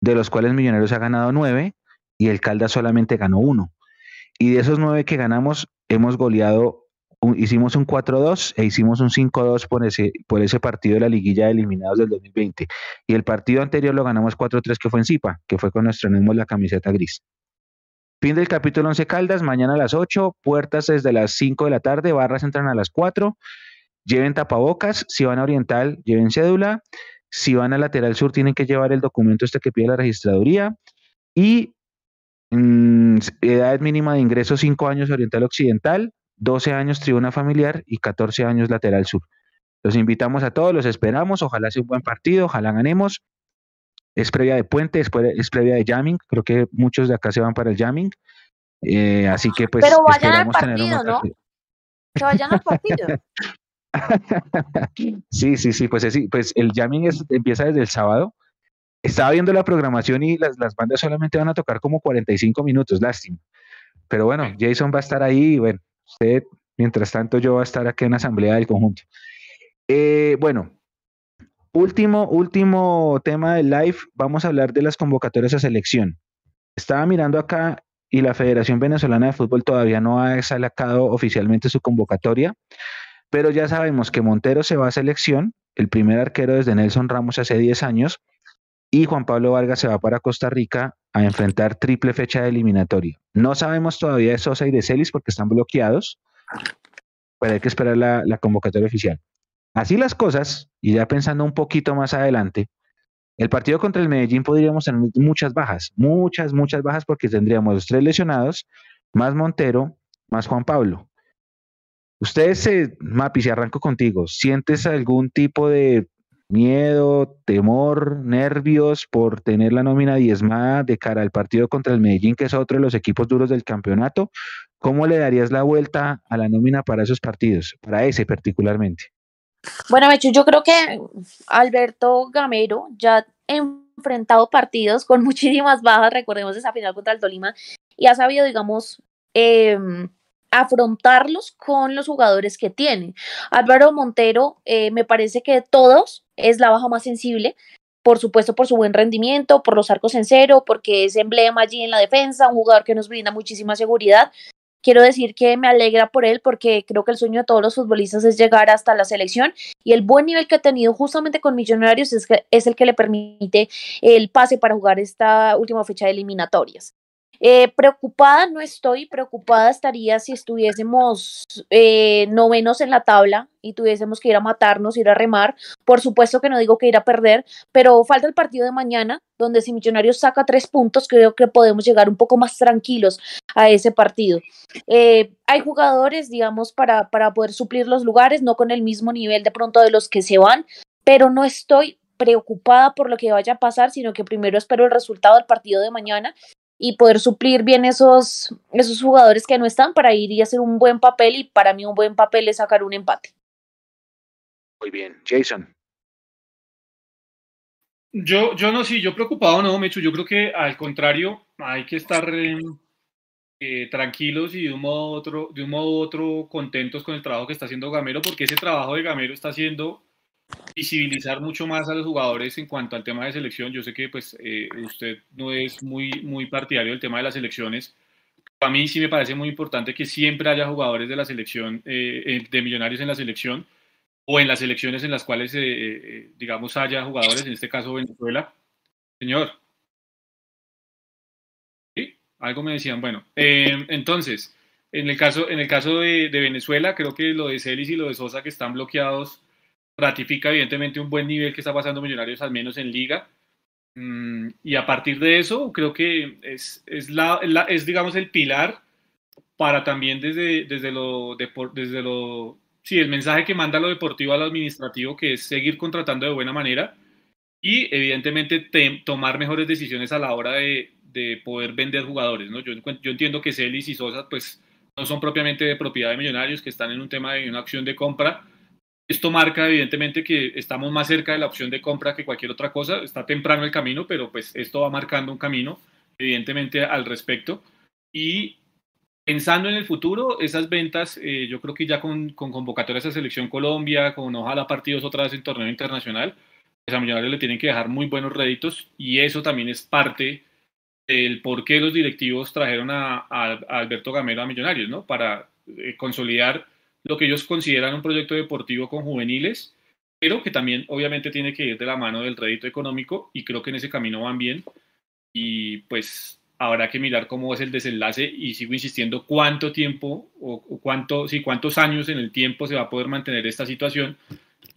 de los cuales Millonarios ha ganado 9 y el Caldas solamente ganó uno. Y de esos 9 que ganamos, hemos goleado, hicimos un 4-2 e hicimos un 5-2 por ese, por ese partido de la liguilla de eliminados del 2020. Y el partido anterior lo ganamos 4-3 que fue en Zipa, que fue cuando estrenamos la camiseta gris. Fin del capítulo 11 Caldas, mañana a las 8, puertas desde las 5 de la tarde, barras entran a las 4. Lleven tapabocas, si van a Oriental, lleven cédula. Si van a Lateral Sur, tienen que llevar el documento este que pide la registraduría. Y mm, edad mínima de ingreso 5 años Oriental Occidental, 12 años Tribuna Familiar y 14 años Lateral Sur. Los invitamos a todos, los esperamos, ojalá sea un buen partido, ojalá ganemos es previa de puente, es, previa de jamming, creo que muchos de acá se van para el jamming, eh, así que pues Pero vayan al partido, ¿no? Que vayan al partido. [laughs] sí, sí, sí, pues, sí, pues el jamming empieza desde el sábado. Estaba viendo la programación y las, las bandas solamente van a tocar como 45 minutos, lástima. Pero bueno, Jason va a estar ahí y bueno, usted, mientras tanto, yo voy a estar aquí en la asamblea del conjunto. Eh, bueno, Último, último tema del live, vamos a hablar de las convocatorias a selección. Estaba mirando acá y la Federación Venezolana de Fútbol todavía no ha sacado oficialmente su convocatoria, pero ya sabemos que Montero se va a selección, el primer arquero desde Nelson Ramos hace 10 años, y Juan Pablo Vargas se va para Costa Rica a enfrentar triple fecha de eliminatoria. No sabemos todavía de Sosa y de Celis porque están bloqueados, pero hay que esperar la convocatoria oficial. Así las cosas, y ya pensando un poquito más adelante, el partido contra el Medellín podríamos tener muchas bajas, muchas, muchas bajas porque tendríamos los tres lesionados, más Montero, más Juan Pablo. Ustedes, eh, Mapi, si arranco contigo, ¿sientes algún tipo de miedo, temor, nervios por tener la nómina diezmada de cara al partido contra el Medellín, que es otro de los equipos duros del campeonato? ¿Cómo le darías la vuelta a la nómina para esos partidos, para ese particularmente? Bueno, Mecho, yo creo que Alberto Gamero ya ha enfrentado partidos con [laughs] muchísimas bajas, recordemos esa final contra el Tolima, y ha sabido, digamos, em, afrontarlos con los jugadores que tiene. Álvaro Montero, eh, me parece que de todos es la baja más sensible. por supuesto por su buen rendimiento, por los arcos en cero, porque es emblema allí en la defensa, un jugador que nos brinda muchísima seguridad. Quiero decir que me alegra por él porque creo que el sueño de todos los futbolistas es llegar hasta la selección y el buen nivel que ha tenido justamente con Millonarios es, es el que le permite el pase para jugar esta última fecha de eliminatorias. Eh, preocupada no estoy, preocupada estaría si estuviésemos eh, novenos en la tabla y tuviésemos que ir a matarnos, ir a remar. Por supuesto que no digo que ir a perder, pero falta el partido de mañana, donde si Millonarios saca tres puntos, creo que podemos llegar un poco más tranquilos a ese partido. Eh, hay jugadores, digamos, para, para poder suplir los lugares, no con el mismo nivel de pronto de los que se van, pero no estoy preocupada por lo que vaya a pasar, sino que primero espero el resultado del partido de mañana y poder suplir bien esos, esos jugadores que no están para ir y hacer un buen papel y para mí un buen papel es sacar un empate. Muy bien, Jason. Yo, yo no, sí, yo preocupado no, Mecho, yo creo que al contrario, hay que estar eh, tranquilos y de un modo u otro, de un modo u otro contentos con el trabajo que está haciendo Gamero, porque ese trabajo de Gamero está haciendo visibilizar mucho más a los jugadores en cuanto al tema de selección. Yo sé que pues eh, usted no es muy, muy partidario del tema de las selecciones. A mí sí me parece muy importante que siempre haya jugadores de la selección, eh, eh, de millonarios en la selección, o en las selecciones en las cuales, digamos, haya jugadores, en este caso Venezuela. Señor. ¿Sí? Algo me decían. Bueno, entonces, en el caso, en el caso de Venezuela, creo que lo de Celis y lo de Sosa que están bloqueados ratifica evidentemente un buen nivel que está pasando Millonarios al menos en liga. Mm, y a partir de eso, creo que es, es, la, es digamos, el pilar para también desde, desde, lo, desde lo, sí, el mensaje que manda lo deportivo a lo administrativo, que es seguir contratando de buena manera y evidentemente tomar mejores decisiones a la hora de, de poder vender jugadores. ¿no? Yo, yo entiendo que Celis y Sosa pues, no son propiamente de propiedad de Millonarios, que están en un tema de una acción de compra, esto marca evidentemente que estamos más cerca de la opción de compra que cualquier otra cosa. Está temprano el camino, pero pues esto va marcando un camino evidentemente al respecto. Y pensando en el futuro, esas ventas, eh, yo creo que ya con, con convocatorias a Selección Colombia, con ojalá partidos otra vez en torneo internacional, pues a Millonarios le tienen que dejar muy buenos réditos y eso también es parte del por qué los directivos trajeron a, Alberto Gamero a Millonarios, ¿no? Para eh, consolidar lo que ellos consideran un proyecto deportivo con juveniles, pero que también obviamente tiene que ir de la mano del rédito económico y creo que en ese camino van bien y pues habrá que mirar cómo es el desenlace y sigo insistiendo cuánto tiempo o, cuánto, sí, cuántos años en el tiempo se va a poder mantener esta situación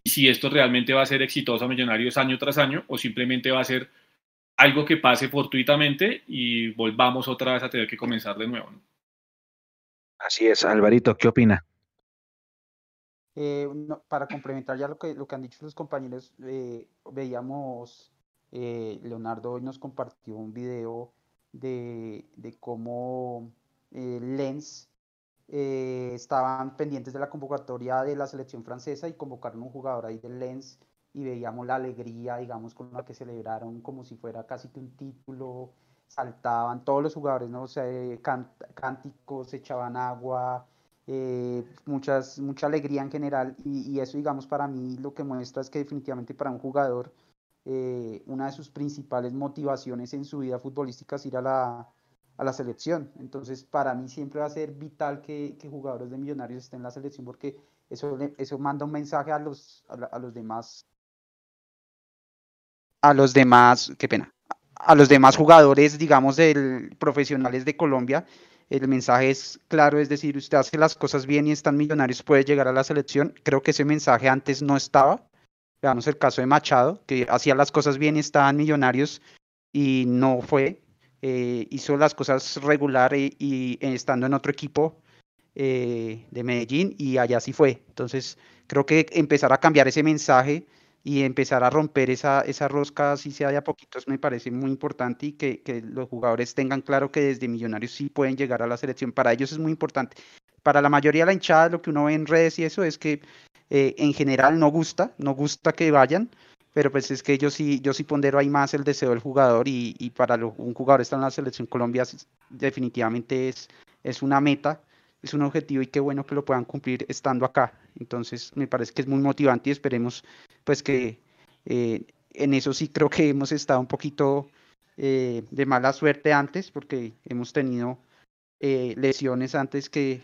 y si esto realmente va a ser exitoso a Millonarios año tras año o simplemente va a ser algo que pase fortuitamente y volvamos otra vez a tener que comenzar de nuevo. Así es, Alvarito, ¿qué opina? Eh, para complementar ya lo que, lo que han dicho los compañeros, eh, veíamos, eh, Leonardo hoy nos compartió un video de, de cómo Lens estaban pendientes de la convocatoria de la selección francesa y convocaron un jugador ahí del Lens y veíamos la alegría, digamos, con la que celebraron como si fuera casi que un título, saltaban todos los jugadores, ¿no? O sea, cánticos, echaban agua, eh, muchas, mucha alegría en general y, eso digamos para mí lo que muestra es que definitivamente para un jugador eh, una de sus principales motivaciones en su vida futbolística es ir a la, a la selección. Entonces para mí siempre va a ser vital que, que jugadores de millonarios estén en la selección porque eso, eso manda un mensaje a los, a, los demás a los demás, qué pena, a los demás jugadores, digamos, del, profesionales de Colombia, el mensaje es claro, es decir, usted hace las cosas bien y están millonarios, puede llegar a la selección. Creo que ese mensaje antes no estaba. Veamos el caso de Machado, que hacía las cosas bien y estaban millonarios y no fue. Eh, hizo las cosas regular y, estando en otro equipo eh, de Medellín y allá sí fue. Entonces, creo que empezar a cambiar ese mensaje y empezar a romper esa, esa rosca, si sea de a poquitos, me parece muy importante y que, que, los jugadores tengan claro que desde Millonarios sí pueden llegar a la selección. Para ellos es muy importante. Para la mayoría de la hinchada, lo que uno ve en redes y eso es que eh, en general no gusta, no gusta que vayan, pero pues es que yo sí, yo sí pondero ahí más el deseo del jugador y, y para un jugador estar en la selección Colombia definitivamente es, es una meta es un objetivo y qué bueno que lo puedan cumplir estando acá. Entonces me parece que es muy motivante y esperemos pues que eh, en eso sí creo que hemos estado un poquito eh, de mala suerte antes, porque hemos tenido eh, lesiones antes que,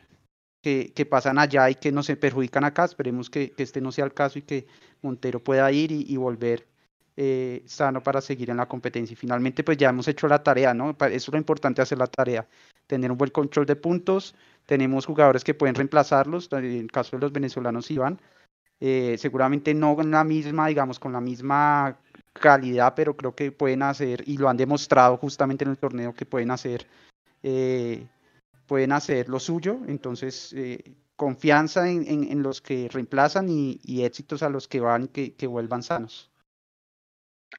que, pasan allá y que no se perjudican acá. Esperemos que, este no sea el caso y que Montero pueda ir y, volver eh, sano para seguir en la competencia. Y finalmente, pues ya hemos hecho la tarea, ¿no? Eso es lo importante, hacer la tarea. Tener un buen control de puntos. Tenemos jugadores que pueden reemplazarlos. En el caso de los venezolanos, Iván. Eh, seguramente no con la misma, digamos, con la misma calidad, pero creo que pueden hacer, y lo han demostrado justamente en el torneo, que pueden hacer eh, pueden hacer lo suyo, entonces eh, confianza en, los que reemplazan y, éxitos a los que van que, que vuelvan sanos.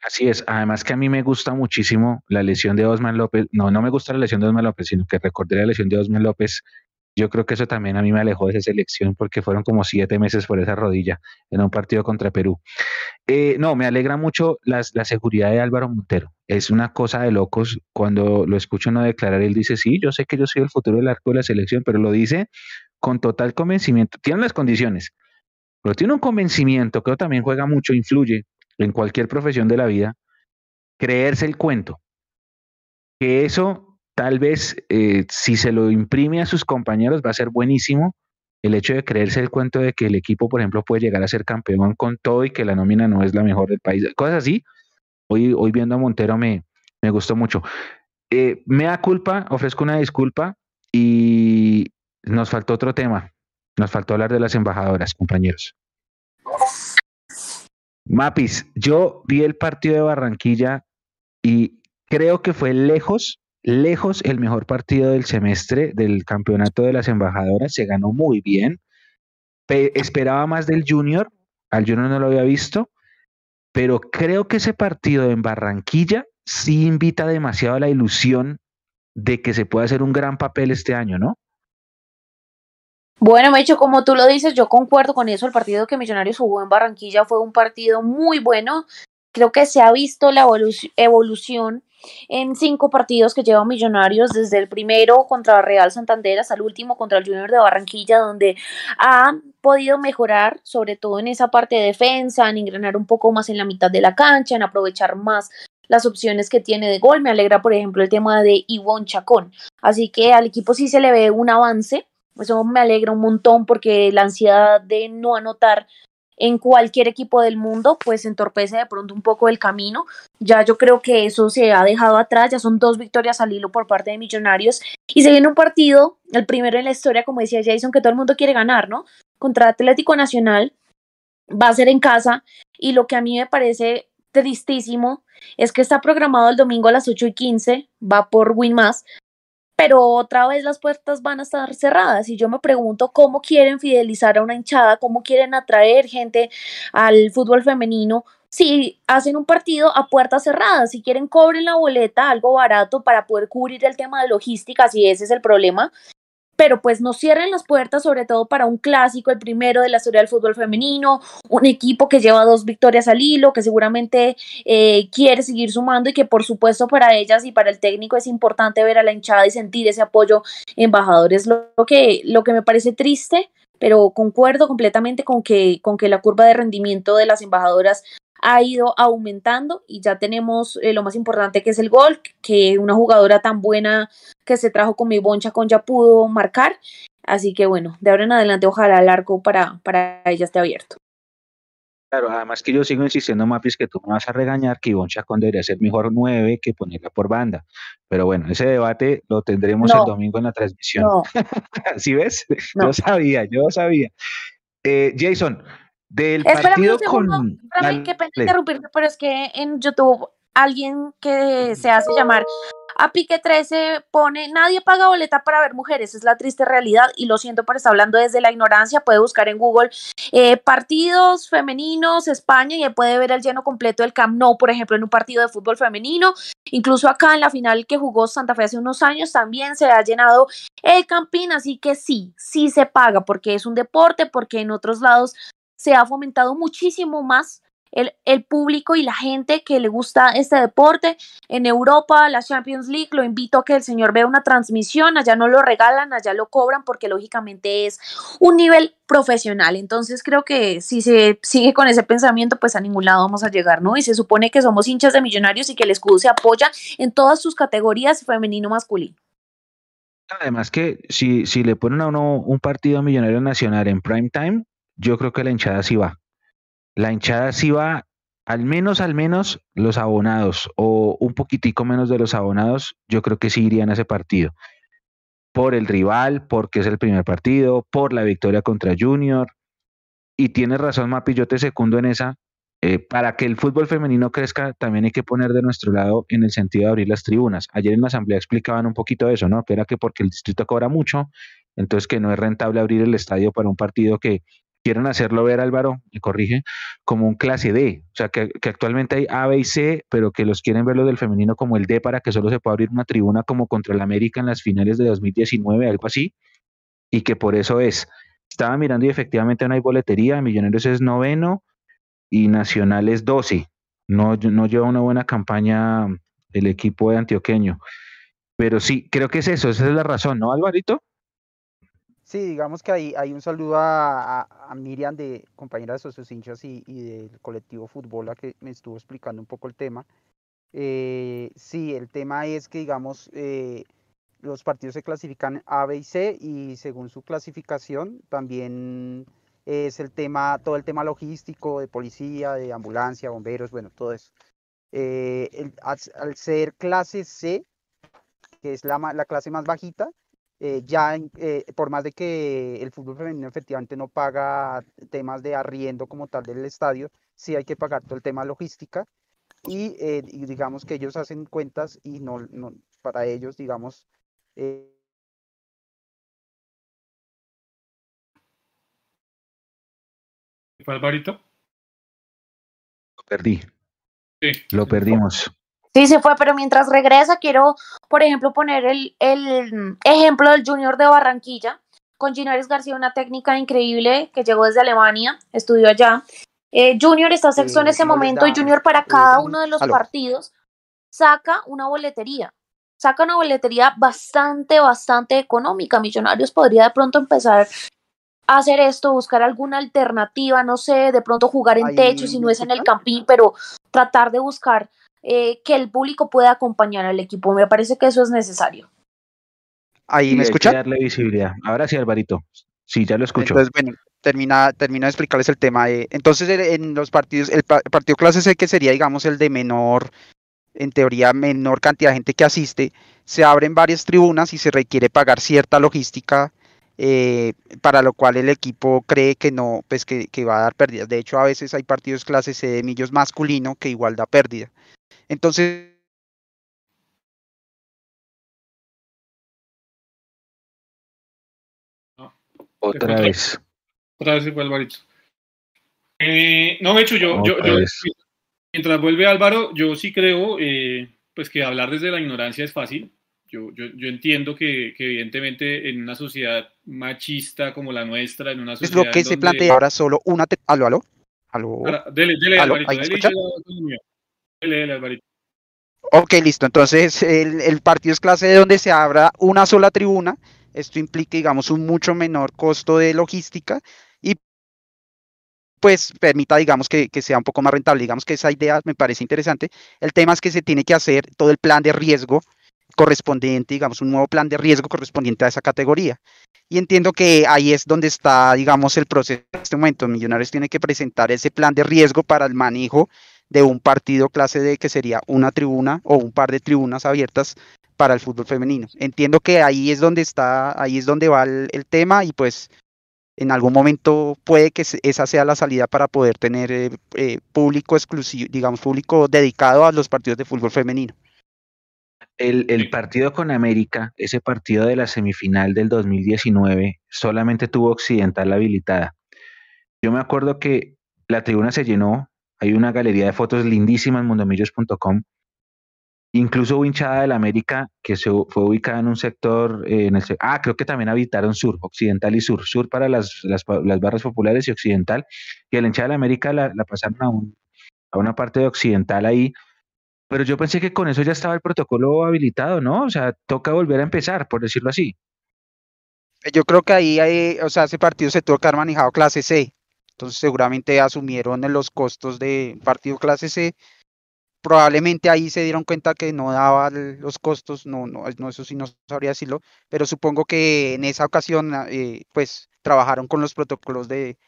Así es, además que a mí me gusta muchísimo la lesión de Osman López, no, no me gusta la lesión de Osman López, sino que recordé la lesión de Osman López, yo creo que eso también a mí me alejó de esa selección porque fueron como siete meses por esa rodilla en un partido contra Perú. Eh, no, me alegra mucho la seguridad de Álvaro Montero. Es una cosa de locos cuando lo escucho no declarar. Él dice, sí, yo sé que yo soy el futuro del arco de la selección, pero lo dice con total convencimiento. Tiene las condiciones, pero tiene un convencimiento que también juega mucho, influye en cualquier profesión de la vida. Creerse el cuento. Que eso tal vez eh, si se lo imprime a sus compañeros va a ser buenísimo el hecho de creerse el cuento de que el equipo, por ejemplo, puede llegar a ser campeón con todo y que la nómina no es la mejor del país. Cosas así. Hoy, hoy viendo a Montero me, me gustó mucho. Eh, me da culpa, ofrezco una disculpa y nos faltó otro tema. Nos faltó hablar de las embajadoras, compañeros. Mapis, yo vi el partido de Barranquilla y creo que fue lejos lejos el mejor partido del semestre del campeonato de las embajadoras, se ganó muy bien. esperaba más del Junior, al Junior no lo había visto, pero creo que ese partido en Barranquilla sí invita demasiado a la ilusión de que se pueda hacer un gran papel este año, ¿no? Bueno, Mecho, como tú lo dices, yo concuerdo con eso. El partido que Millonarios jugó en Barranquilla fue un partido muy bueno. Creo que se ha visto la evolución en cinco partidos que lleva Millonarios, desde el primero contra Real Santander hasta el último contra el Junior de Barranquilla, donde ha podido mejorar, sobre todo en esa parte de defensa, en engranar un poco más en la mitad de la cancha, en aprovechar más las opciones que tiene de gol. Me alegra, por ejemplo, el tema de Ivonne Chacón. Así que al equipo sí se le ve un avance. Eso me alegra un montón porque la ansiedad de no anotar en cualquier equipo del mundo, pues entorpece de pronto un poco el camino. Ya yo creo que eso se ha dejado atrás, ya son dos victorias al hilo por parte de Millonarios y se viene un partido, el primero en la historia, como decía Jason, que todo el mundo quiere ganar, ¿no? Contra Atlético Nacional, va a ser en casa y lo que a mí me parece tristísimo es que está programado el domingo a las 8 y 15, va por Winmas, pero otra vez las puertas van a estar cerradas y yo me pregunto cómo quieren fidelizar a una hinchada, cómo quieren atraer gente al fútbol femenino si hacen un partido a puertas cerradas, si quieren cobren la boleta, algo barato para poder cubrir el tema de logística, si ese es el problema, pero pues no cierren las puertas, sobre todo para un clásico, el primero de la historia del fútbol femenino, un equipo que lleva dos victorias al hilo, que seguramente eh, quiere seguir sumando y que por supuesto para ellas y para el técnico es importante ver a la hinchada y sentir ese apoyo embajadores. Lo que, lo que me parece triste, pero concuerdo completamente con que, con que la curva de rendimiento de las embajadoras ha ido aumentando y ya tenemos eh, lo más importante que es el gol, que una jugadora tan buena que se trajo con mi boncha con ya pudo marcar. Así que bueno, de ahora en adelante ojalá el arco para, para ella esté abierto. Claro, además que yo sigo insistiendo, Mapis, que tú me vas a regañar que Ivonne Chacón debería ser mejor nueve que ponerla por banda. Pero bueno, ese debate lo tendremos el domingo en la transmisión. No. [laughs] ¿Sí ves? Yo sabía, yo sabía. Eh, Jason, del partido con. qué pena interrumpirte, pero es que en YouTube alguien que se hace llamar a Pique 13 pone, nadie paga boleta para ver mujeres, es la triste realidad y lo siento por estar hablando desde la ignorancia, puede buscar en Google eh, partidos femeninos España y puede ver el lleno completo del Camp Nou, por ejemplo, en un partido de fútbol femenino, incluso acá en la final que jugó Santa Fe hace unos años también se ha llenado el Campín, así que sí, sí se paga porque es un deporte, porque en otros lados se ha fomentado muchísimo más el, el, público y la gente que le gusta este deporte. En Europa, la Champions League, lo invito a que el señor vea una transmisión, allá no lo regalan, allá lo cobran porque lógicamente es un nivel profesional. Entonces creo que si se sigue con ese pensamiento, pues a ningún lado vamos a llegar, ¿no? Y se supone que somos hinchas de millonarios y que el escudo se apoya en todas sus categorías, femenino, masculino. Además que si, si le ponen a uno un partido millonario nacional en prime time, yo creo que la hinchada sí va. La hinchada sí va, al menos, al menos los abonados o un poquitico menos de los abonados, yo creo que sí irían a ese partido. Por el rival, porque es el primer partido, por la victoria contra Junior. Y tienes razón, Mapi, yo te secundo en esa. Eh, para que el fútbol femenino crezca, también hay que poner de nuestro lado en el sentido de abrir las tribunas. Ayer en la asamblea explicaban un poquito eso, ¿no? Que era que porque el distrito cobra mucho, entonces que no es rentable abrir el estadio para un partido que quieren hacerlo ver, Álvaro, me corrige, como un clase D. O sea, que, actualmente hay A, B y C, pero que los quieren ver del femenino como el D para que solo se pueda abrir una tribuna como contra el América en las finales de 2019, algo así, y que por eso es. Estaba mirando y efectivamente no hay boletería, Millonarios es noveno, y Nacional es 12. No, no lleva una buena campaña el equipo de antioqueño. Pero sí, creo que es eso, esa es la razón, ¿no, Alvarito? Sí, digamos que hay, hay un saludo a, a, Miriam, de compañera de Socios Hinchas y, del colectivo Fútbol, a que me estuvo explicando un poco el tema. Eh, sí, el tema es que, digamos, eh, los partidos se clasifican A, B y C y según su clasificación también es el tema, todo el tema logístico de policía, de ambulancia, bomberos, bueno, todo eso. Eh, al, ser clase C, que es la, la clase más bajita, eh, ya eh, por más de que el fútbol femenino efectivamente no paga temas de arriendo como tal del estadio, sí hay que pagar todo el tema logística y, digamos que ellos hacen cuentas y no, no para ellos, digamos, ¿Fue Alvarito? Lo perdí. Sí. Lo perdimos. Sí, se fue, pero mientras regresa quiero, por ejemplo, poner el, el ejemplo del Junior de Barranquilla, con Ginares García, una técnica increíble que llegó desde Alemania, estudió allá. Eh, junior está sexto en ese momento y Junior para cada uno de los partidos saca una boletería. Saca una boletería bastante, bastante económica. Millonarios podría de pronto empezar hacer esto, buscar alguna alternativa, no sé, de pronto jugar en techo si no es en el campín, pero tratar de buscar eh, que el público pueda acompañar al equipo. Me parece que eso es necesario. Ahí me escuchan. darle visibilidad. Ahora sí, Alvarito. Sí, ya lo escucho. Entonces, bueno, termina, termina de explicarles el tema. entonces, en los partidos, el, partido clase C, que sería, digamos, el de menor, en teoría, menor cantidad de gente que asiste, se abren varias tribunas y se requiere pagar cierta logística eh, para lo cual el equipo cree que no, pues que, va a dar pérdidas. De hecho, a veces hay partidos clase C de millos masculino que igual da pérdida. Entonces, Otra vez. Otra vez fue Alvarito. Eh, no, hecho, yo, yo, mientras vuelve Álvaro, yo sí creo eh, pues que hablar desde la ignorancia es fácil. Yo, yo, yo entiendo que, que, evidentemente en una sociedad machista como la nuestra, en una sociedad... Es lo que se plantea ahora solo una... Te... ¿Aló, aló? ¿Aló? dele, dele, Alvarito. Dele, dele, Ok, listo. Entonces, el, el, partido es clase de donde se abra una sola tribuna. Esto implica, digamos, un mucho menor costo de logística y pues permita, digamos, que, que, sea un poco más rentable. Digamos que esa idea me parece interesante. El tema es que se tiene que hacer todo el plan de riesgo correspondiente, digamos, un nuevo plan de riesgo correspondiente a esa categoría. Y entiendo que ahí es donde está, digamos, el proceso en este momento. Millonarios tiene que presentar ese plan de riesgo para el manejo de un partido clase D que sería una tribuna o un par de tribunas abiertas para el fútbol femenino. Entiendo que ahí es donde está, ahí es donde va el, tema y pues en algún momento puede que esa sea la salida para poder tener eh, eh, público exclusivo, digamos, público dedicado a los partidos de fútbol femenino. El, partido con América, ese partido de la semifinal del 2019, solamente tuvo Occidental habilitada. Yo me acuerdo que la tribuna se llenó, hay una galería de fotos lindísima en mundomillos.com. Incluso hubo hinchada del América que se fue ubicada en un sector, eh, en el, ah, creo que también habitaron sur, occidental y sur, sur para las, las, barras populares y occidental, y el hinchada del América la, la pasaron a un, a una parte de occidental ahí. Pero yo pensé que con eso ya estaba el protocolo habilitado, ¿no? O sea, toca volver a empezar, por decirlo así. Yo creo que ahí, hay, o sea, ese partido se tuvo que haber manejado clase C. Entonces seguramente asumieron los costos de partido clase C. Probablemente ahí se dieron cuenta que no daba los costos, no, no, eso sí no sabría decirlo, pero supongo que en esa ocasión, eh, pues, trabajaron con los protocolos de,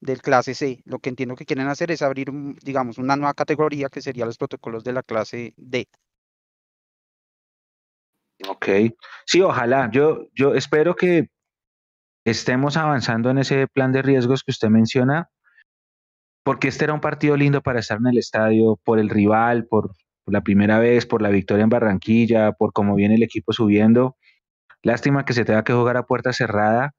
del clase C. Lo que entiendo que quieren hacer es abrir, digamos, una nueva categoría que sería los protocolos de la clase D. Ok, sí, ojalá. Yo, yo espero que estemos avanzando en ese plan de riesgos que usted menciona, porque este era un partido lindo para estar en el estadio, por el rival, por, la primera vez, por la victoria en Barranquilla, por cómo viene el equipo subiendo. Lástima que se tenga que jugar a puerta cerrada,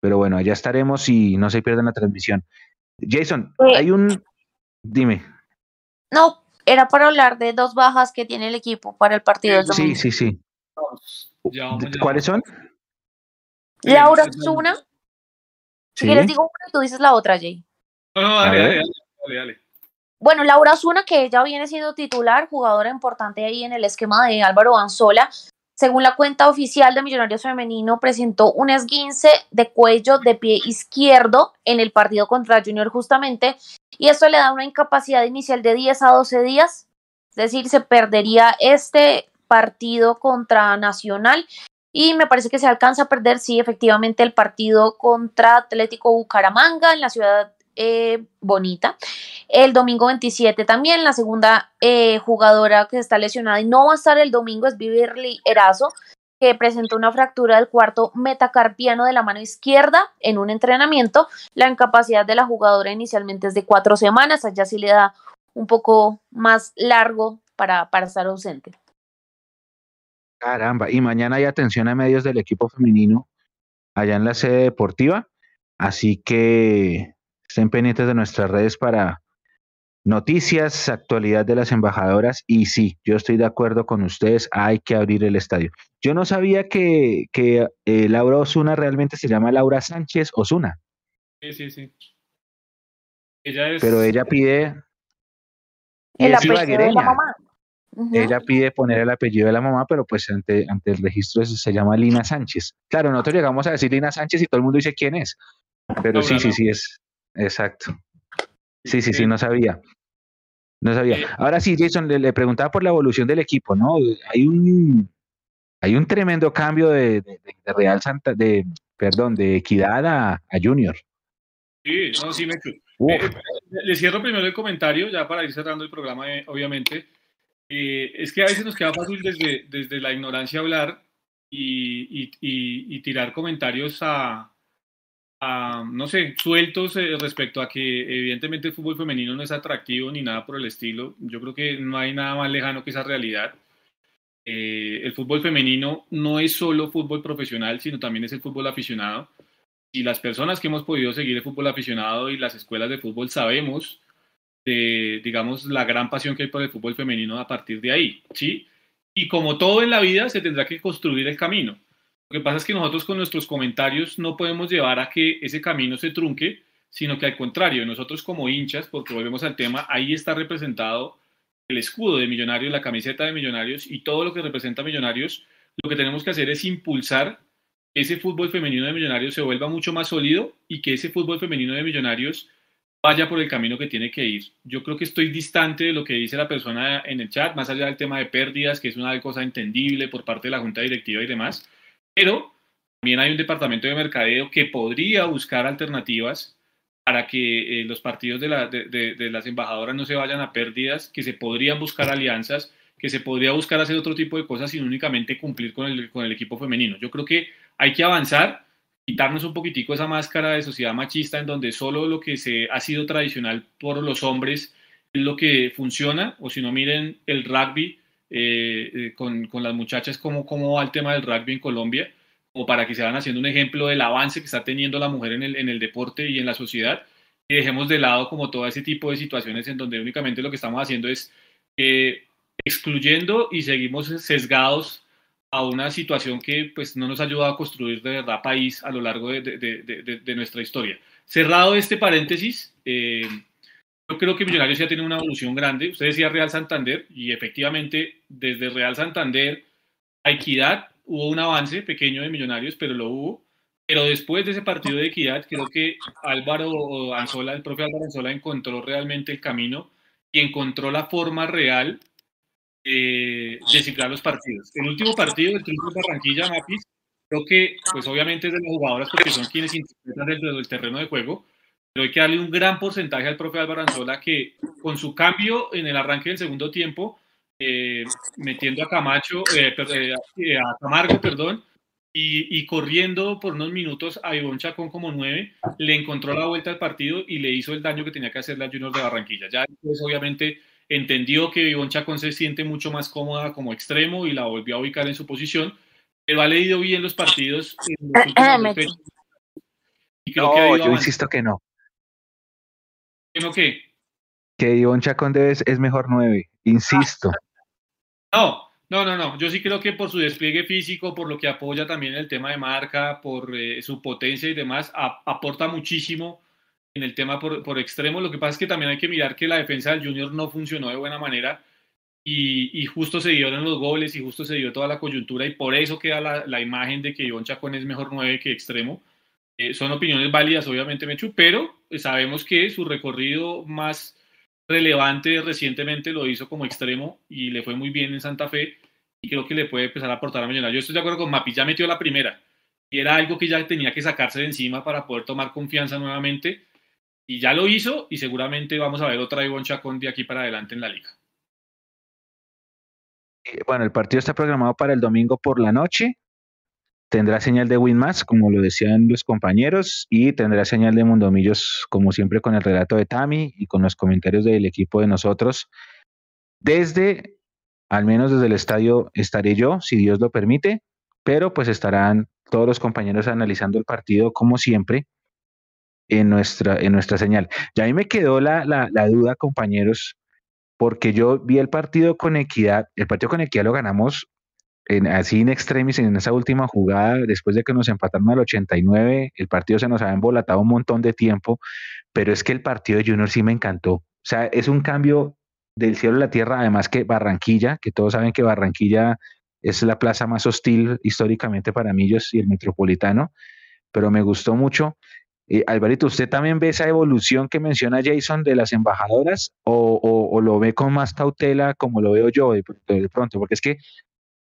pero bueno, allá estaremos y no se pierdan la transmisión. Jason, hay un... Dime. No, era para hablar de dos bajas que tiene el equipo para el partido. Sí, sí, sí. ¿Cuáles son? Laura Zuna. Si quieres digo una y tú dices la otra, Jay. dale, dale, dale, dale, Bueno, Laura Zuna, que ella viene siendo titular, jugadora importante ahí en el esquema de Álvaro Anzola, según la cuenta oficial de Millonarios Femenino, presentó un esguince de cuello de pie izquierdo en el partido contra Junior justamente, y esto le da una incapacidad inicial de 10 a 12 días, es decir, se perdería este partido contra Nacional y me parece que se alcanza a perder, sí, efectivamente, el partido contra Atlético Bucaramanga en la ciudad eh, bonita. El domingo 27 también, la segunda eh, jugadora que está lesionada y no va a estar el domingo es Viverly Erazo, que presentó una fractura del cuarto metacarpiano de la mano izquierda en un entrenamiento. La incapacidad de la jugadora inicialmente es de cuatro semanas, allá sí le da un poco más largo para, para estar ausente. Caramba, y mañana hay atención a medios del equipo femenino allá en la sede deportiva, así que Estén pendientes de nuestras redes para noticias, actualidad de las embajadoras y sí, yo estoy de acuerdo con ustedes, hay que abrir el estadio. Yo no sabía que, que eh, Laura Osuna realmente se llama Laura Sánchez Osuna. Sí, sí, sí. Pero ella pide... El apellido de la mamá. Ella pide poner el apellido de la mamá, pero pues ante, ante el registro se llama Lina Sánchez. Claro, nosotros llegamos a decir Lina Sánchez y todo el mundo dice quién es. Pero sí, sí, sí, es, Exacto. Sí, sí, sí, no sabía. No sabía. Ahora sí, Jason, le, preguntaba por la evolución del equipo, ¿no? Hay un, hay un tremendo cambio de, Real Santa, de, perdón, de Equidad a, Junior. Sí, no, sí, me... Eh, le cierro primero el comentario, ya para ir cerrando el programa, eh, obviamente. Eh, es que a veces nos queda fácil desde, desde la ignorancia hablar y, y tirar comentarios a, no sé, sueltos eh, respecto a que evidentemente el fútbol femenino no es atractivo ni nada por el estilo. Yo creo que no hay nada más lejano que esa realidad. Eh, el fútbol femenino no es solo fútbol profesional, sino también es el fútbol aficionado. Y las personas que hemos podido seguir el fútbol aficionado y las escuelas de fútbol sabemos de, digamos, la gran pasión que hay por el fútbol femenino a partir de ahí, ¿sí? Y como todo en la vida, se tendrá que construir el camino. Lo que pasa es que nosotros con nuestros comentarios no podemos llevar a que ese camino se trunque, sino que al contrario, nosotros como hinchas, porque volvemos al tema, ahí está representado el escudo de Millonarios, la camiseta de Millonarios y todo lo que representa Millonarios, lo que tenemos que hacer es impulsar que ese fútbol femenino de Millonarios se vuelva mucho más sólido y que ese fútbol femenino de Millonarios vaya por el camino que tiene que ir. Yo creo que estoy distante de lo que dice la persona en el chat, más allá del tema de pérdidas, que es una cosa entendible por parte de la Junta Directiva y demás pero también hay un departamento de mercadeo que podría buscar alternativas para que eh, los partidos de, las embajadoras no se vayan a pérdidas, que se podrían buscar alianzas, que se podría buscar hacer otro tipo de cosas sin únicamente cumplir con el, con el equipo femenino. Yo creo que hay que avanzar, quitarnos un poquitico esa máscara de sociedad machista en donde solo lo que se ha sido tradicional por los hombres es lo que funciona, o si no miren el rugby, eh, eh, con, con, las muchachas cómo, cómo va el tema del rugby en Colombia, como para que se van haciendo un ejemplo del avance que está teniendo la mujer en el, en el deporte y en la sociedad, y dejemos de lado como todo ese tipo de situaciones en donde únicamente lo que estamos haciendo es eh, excluyendo y seguimos sesgados a una situación que pues no nos ha ayudado a construir de verdad país a lo largo de, de, de, nuestra historia. Cerrado este paréntesis, Yo creo que Millonarios ya tiene una evolución grande. Usted decía Real Santander y efectivamente desde Real Santander a Equidad hubo un avance pequeño de Millonarios, pero lo hubo. Pero después de ese partido de Equidad, creo que Álvaro Anzola, el propio Álvaro Anzola, encontró realmente el camino y encontró la forma real eh, de cifrar los partidos. El último partido, el triunfo de Barranquilla, Mapis, creo que, pues obviamente es de las jugadoras porque son quienes interpretan dentro del terreno de juego, pero hay que darle un gran porcentaje al profe Álvaro que con su cambio en el arranque del segundo tiempo, eh, metiendo a Camacho, eh, eh, a Camargo, perdón, y, y, corriendo por unos minutos a Ivonne Chacón como nueve, le encontró la vuelta al partido y le hizo el daño que tenía que hacerle a Junior de Barranquilla. Ya después, obviamente, entendió que Ivonne Chacón se siente mucho más cómoda como extremo y la volvió a ubicar en su posición, pero ha leído bien los partidos. y creo no, que yo insisto que no. ¿Que no qué? Que Ivonne Chacón es, es mejor nueve, insisto. No, no, no, no. Yo sí creo que por su despliegue físico, por lo que apoya también el tema de marca, por eh, su potencia y demás, aporta muchísimo en el tema por, por, extremo. Lo que pasa es que también hay que mirar que la defensa del Junior no funcionó de buena manera y, y justo se dieron los goles y justo se dio toda la coyuntura y por eso queda la, la imagen de que Ivonne Chacón es mejor nueve que extremo. Eh, son opiniones válidas, obviamente, Mechu, pero sabemos que su recorrido más relevante recientemente lo hizo como extremo y le fue muy bien en Santa Fe y creo que le puede empezar a aportar a Millonarios. Yo estoy de acuerdo con Mapi, ya metió la primera y era algo que ya tenía que sacarse de encima para poder tomar confianza nuevamente y ya lo hizo y seguramente vamos a ver otra Ivonne Chacón de aquí para adelante en la liga. Eh, bueno, el partido está programado para el domingo por la noche tendrá señal de Winmas, como lo decían los compañeros, y tendrá señal de Mundomillos, como siempre, con el relato de Tami y con los comentarios del equipo de nosotros. Desde, al menos desde el estadio, estaré yo, si Dios lo permite, pero pues estarán todos los compañeros analizando el partido, como siempre, en nuestra, en nuestra señal. Ya a mí me quedó la, la, duda, compañeros, porque yo vi el partido con Equidad, el partido con Equidad lo ganamos así in extremis en esa última jugada, después de que nos empataron al 89, el partido se nos había embolatado un montón de tiempo, pero es que el partido de Junior sí me encantó. O sea, es un cambio del cielo a la tierra, además que Barranquilla, que todos saben que Barranquilla es la plaza más hostil históricamente para Millos y el Metropolitano, pero me gustó mucho. Eh, Alvarito, ¿usted también ve esa evolución que menciona Jason de las embajadoras o, lo ve con más cautela como lo veo yo de pronto? Porque es que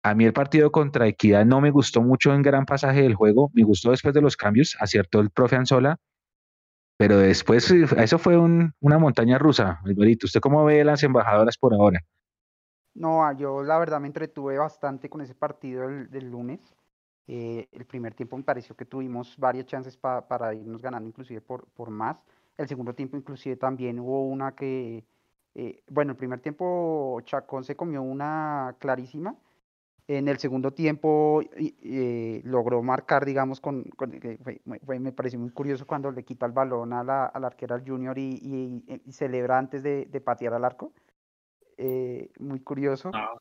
a mí el partido contra Equidad no me gustó mucho en gran pasaje del juego, me gustó después de los cambios, aciertó el profe Anzola, pero después eso fue una montaña rusa. Alvarito, ¿usted cómo ve las embajadoras por ahora? No, ah, yo la verdad me entretuve bastante con ese partido del, lunes. Eh, el primer tiempo me pareció que tuvimos varias chances para irnos ganando inclusive por, por más. El segundo tiempo inclusive también hubo una que, eh, bueno, el primer tiempo Chacón se comió una clarísima en el segundo tiempo eh, logró marcar, digamos, con, me pareció muy curioso cuando le quita el balón a la, arquera junior y, celebra antes de, patear al arco. Eh, muy curioso. Ah.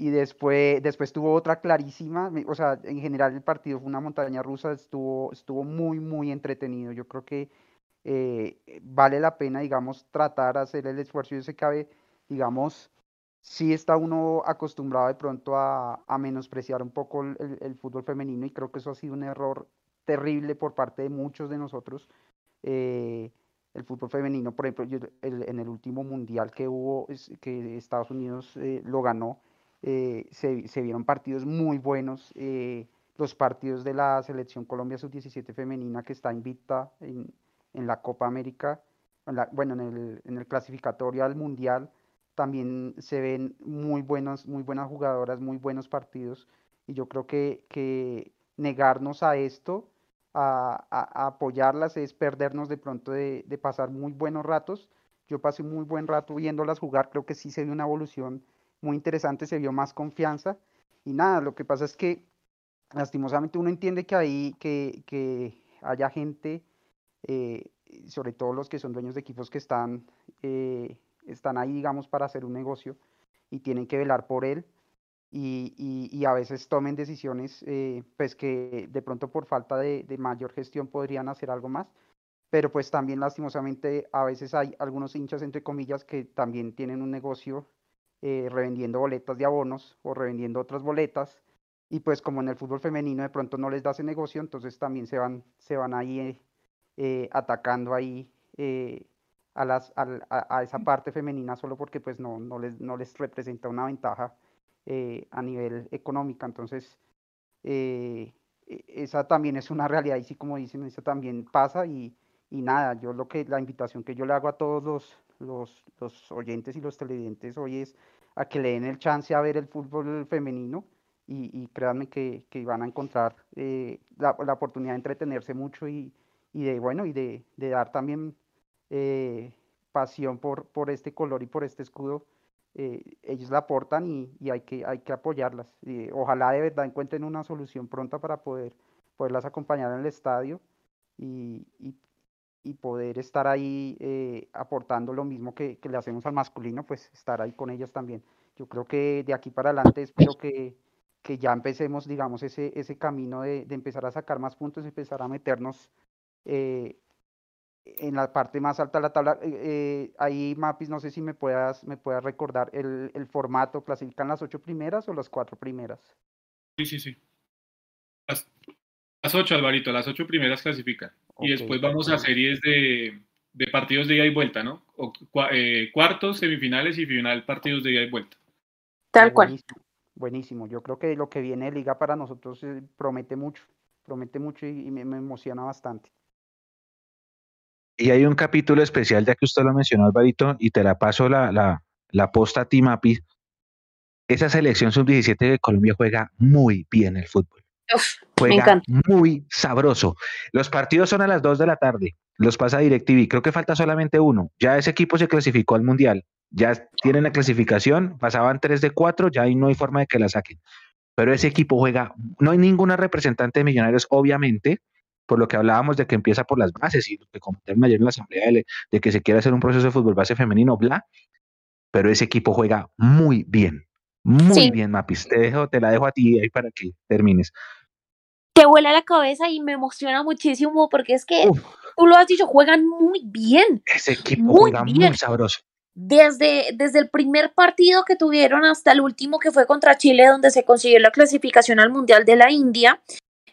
Y después, después tuvo otra clarísima, o sea, en general el partido fue una montaña rusa, estuvo, estuvo muy, muy entretenido. Yo creo que eh, vale la pena, digamos, tratar hacer el esfuerzo y se cabe, digamos, sí está uno acostumbrado de pronto a, menospreciar un poco el, fútbol femenino y creo que eso ha sido un error terrible por parte de muchos de nosotros. Eh, el fútbol femenino, por ejemplo, en el último mundial que hubo, que Estados Unidos eh, lo ganó, eh, se, vieron partidos muy buenos. los partidos de la selección Colombia Sub-17 femenina que está invicta en, en la Copa América, bueno, en el, en el clasificatorio al mundial también se ven muy, buenos, muy buenas jugadoras, muy buenos partidos. Y yo creo que, que negarnos a esto, a, apoyarlas, es perdernos de pronto de, pasar muy buenos ratos. Yo pasé muy buen rato viéndolas jugar, creo que sí se vio una evolución muy interesante, se vio más confianza. Y nada, lo que pasa es que lastimosamente uno entiende que ahí, que, que haya gente, eh, sobre todo los que son dueños de equipos que están eh, están ahí, digamos, para hacer un negocio y tienen que velar por él y, y, a veces tomen decisiones, eh, pues que de pronto por falta de, mayor gestión podrían hacer algo más. pero pues también lastimosamente a veces hay algunos hinchas, entre comillas, que también tienen un negocio eh, revendiendo boletas de abonos o revendiendo otras boletas, y pues como en el fútbol femenino de pronto no les da ese negocio, entonces también se van, se van ahí eh, atacando ahí a, las, a, esa parte femenina solo porque pues no, no, les, no les representa una ventaja a nivel económica, entonces e, esa también es una realidad y sí como dicen, eso también pasa y y nada, yo lo que, la invitación que yo le hago a todos los, los, los oyentes y los televidentes hoy es a que le den el chance a ver el fútbol femenino y, y créanme que, que, van a encontrar eh, la, la, oportunidad de entretenerse mucho y, y de, bueno, y de, de dar también eh, pasión por, por este color y por este escudo. Eh, ellos la aportan y, y, hay, que, hay que apoyarlas. ojalá de verdad encuentren una solución pronta para poder poderlas acompañar en el estadio y, y, y poder estar ahí eh, aportando lo mismo que, que, le hacemos al masculino, pues estar ahí con ellas también. Yo creo que de aquí para adelante espero que, que ya empecemos, digamos, ese, ese camino de, de, empezar a sacar más puntos, empezar a meternos eh, en la parte más alta de la tabla. Eh, eh, ahí, Mapis, no sé si me puedas, me puedas recordar el, el formato, ¿clasifican las ocho primeras o las cuatro primeras? Sí, sí, sí. Las, las ocho, Alvarito, las ocho primeras clasifican. Okay. Y después vamos a series de, de, partidos de ida y vuelta, ¿no? O, eh, cuartos, semifinales y final partidos de ida y vuelta. Tal cual. Buenísimo, buenísimo. Yo creo que lo que viene de liga para nosotros eh, promete mucho, promete mucho y, y me, me, emociona bastante. Y hay un capítulo especial, ya que usted lo mencionó, Alvarito, y te la paso la, la, la posta a ti, Mapi. Esa selección sub-17 de Colombia juega muy bien el fútbol. Uf, Juega muy sabroso. Los partidos son a las 2 de la tarde. Los pasa DirecTV. Creo que falta solamente uno. Ya ese equipo se clasificó al Mundial. Ya tienen la clasificación. Pasaban 3 de 4. Ya ahí no hay forma de que la saquen. Pero ese equipo juega. No hay ninguna representante de Millonarios, obviamente, por lo que hablábamos de que empieza por las bases y lo que comentaron ayer en la asamblea de, de que se quiere hacer un proceso de fútbol base femenino, bla. Pero ese equipo juega muy bien. Muy sí. bien, Mapis. Te, dejo, te la dejo a ti ahí para que termines te vuela la cabeza y me emociona muchísimo porque es que Uf. tú lo has dicho, juegan muy bien. Ese equipo muy juega bien. muy sabroso. Desde, desde el primer partido que tuvieron hasta el último que fue contra Chile, donde se consiguió la clasificación al Mundial de la India,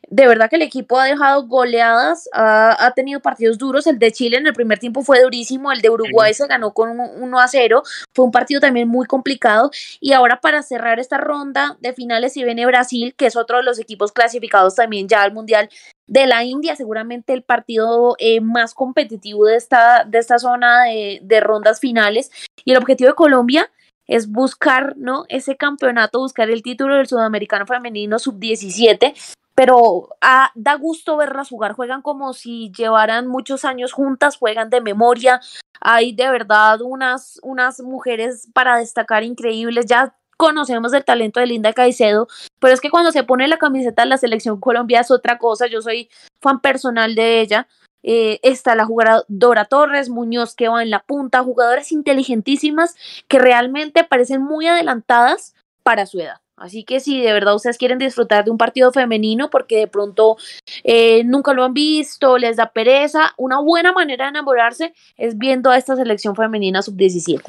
de verdad que el equipo ha dejado goleadas, ha, ha, tenido partidos duros. El de Chile en el primer tiempo fue durísimo, el de Uruguay se ganó con 1 a 0. Fue un partido también muy complicado. Y ahora, para cerrar esta ronda de finales, si viene Brasil, que es otro de los equipos clasificados también ya al Mundial de la India, seguramente el partido eh, más competitivo de esta, de esta zona de, de rondas finales. Y el objetivo de Colombia es buscar ¿no? ese campeonato, buscar el título del Sudamericano Femenino Sub-17 pero ah, da gusto verlas jugar, juegan como si llevaran muchos años juntas, juegan de memoria, hay de verdad unas, unas mujeres para destacar increíbles, ya conocemos el talento de Linda Caicedo, pero es que cuando se pone la camiseta de la selección Colombia es otra cosa, yo soy fan personal de ella, eh, está la jugadora Torres, Muñoz que va en la punta, jugadoras inteligentísimas que realmente parecen muy adelantadas para su edad. Así que si de verdad ustedes quieren disfrutar de un partido femenino porque de pronto eh, nunca lo han visto, les da pereza, una buena manera de enamorarse es viendo a esta selección femenina sub-17.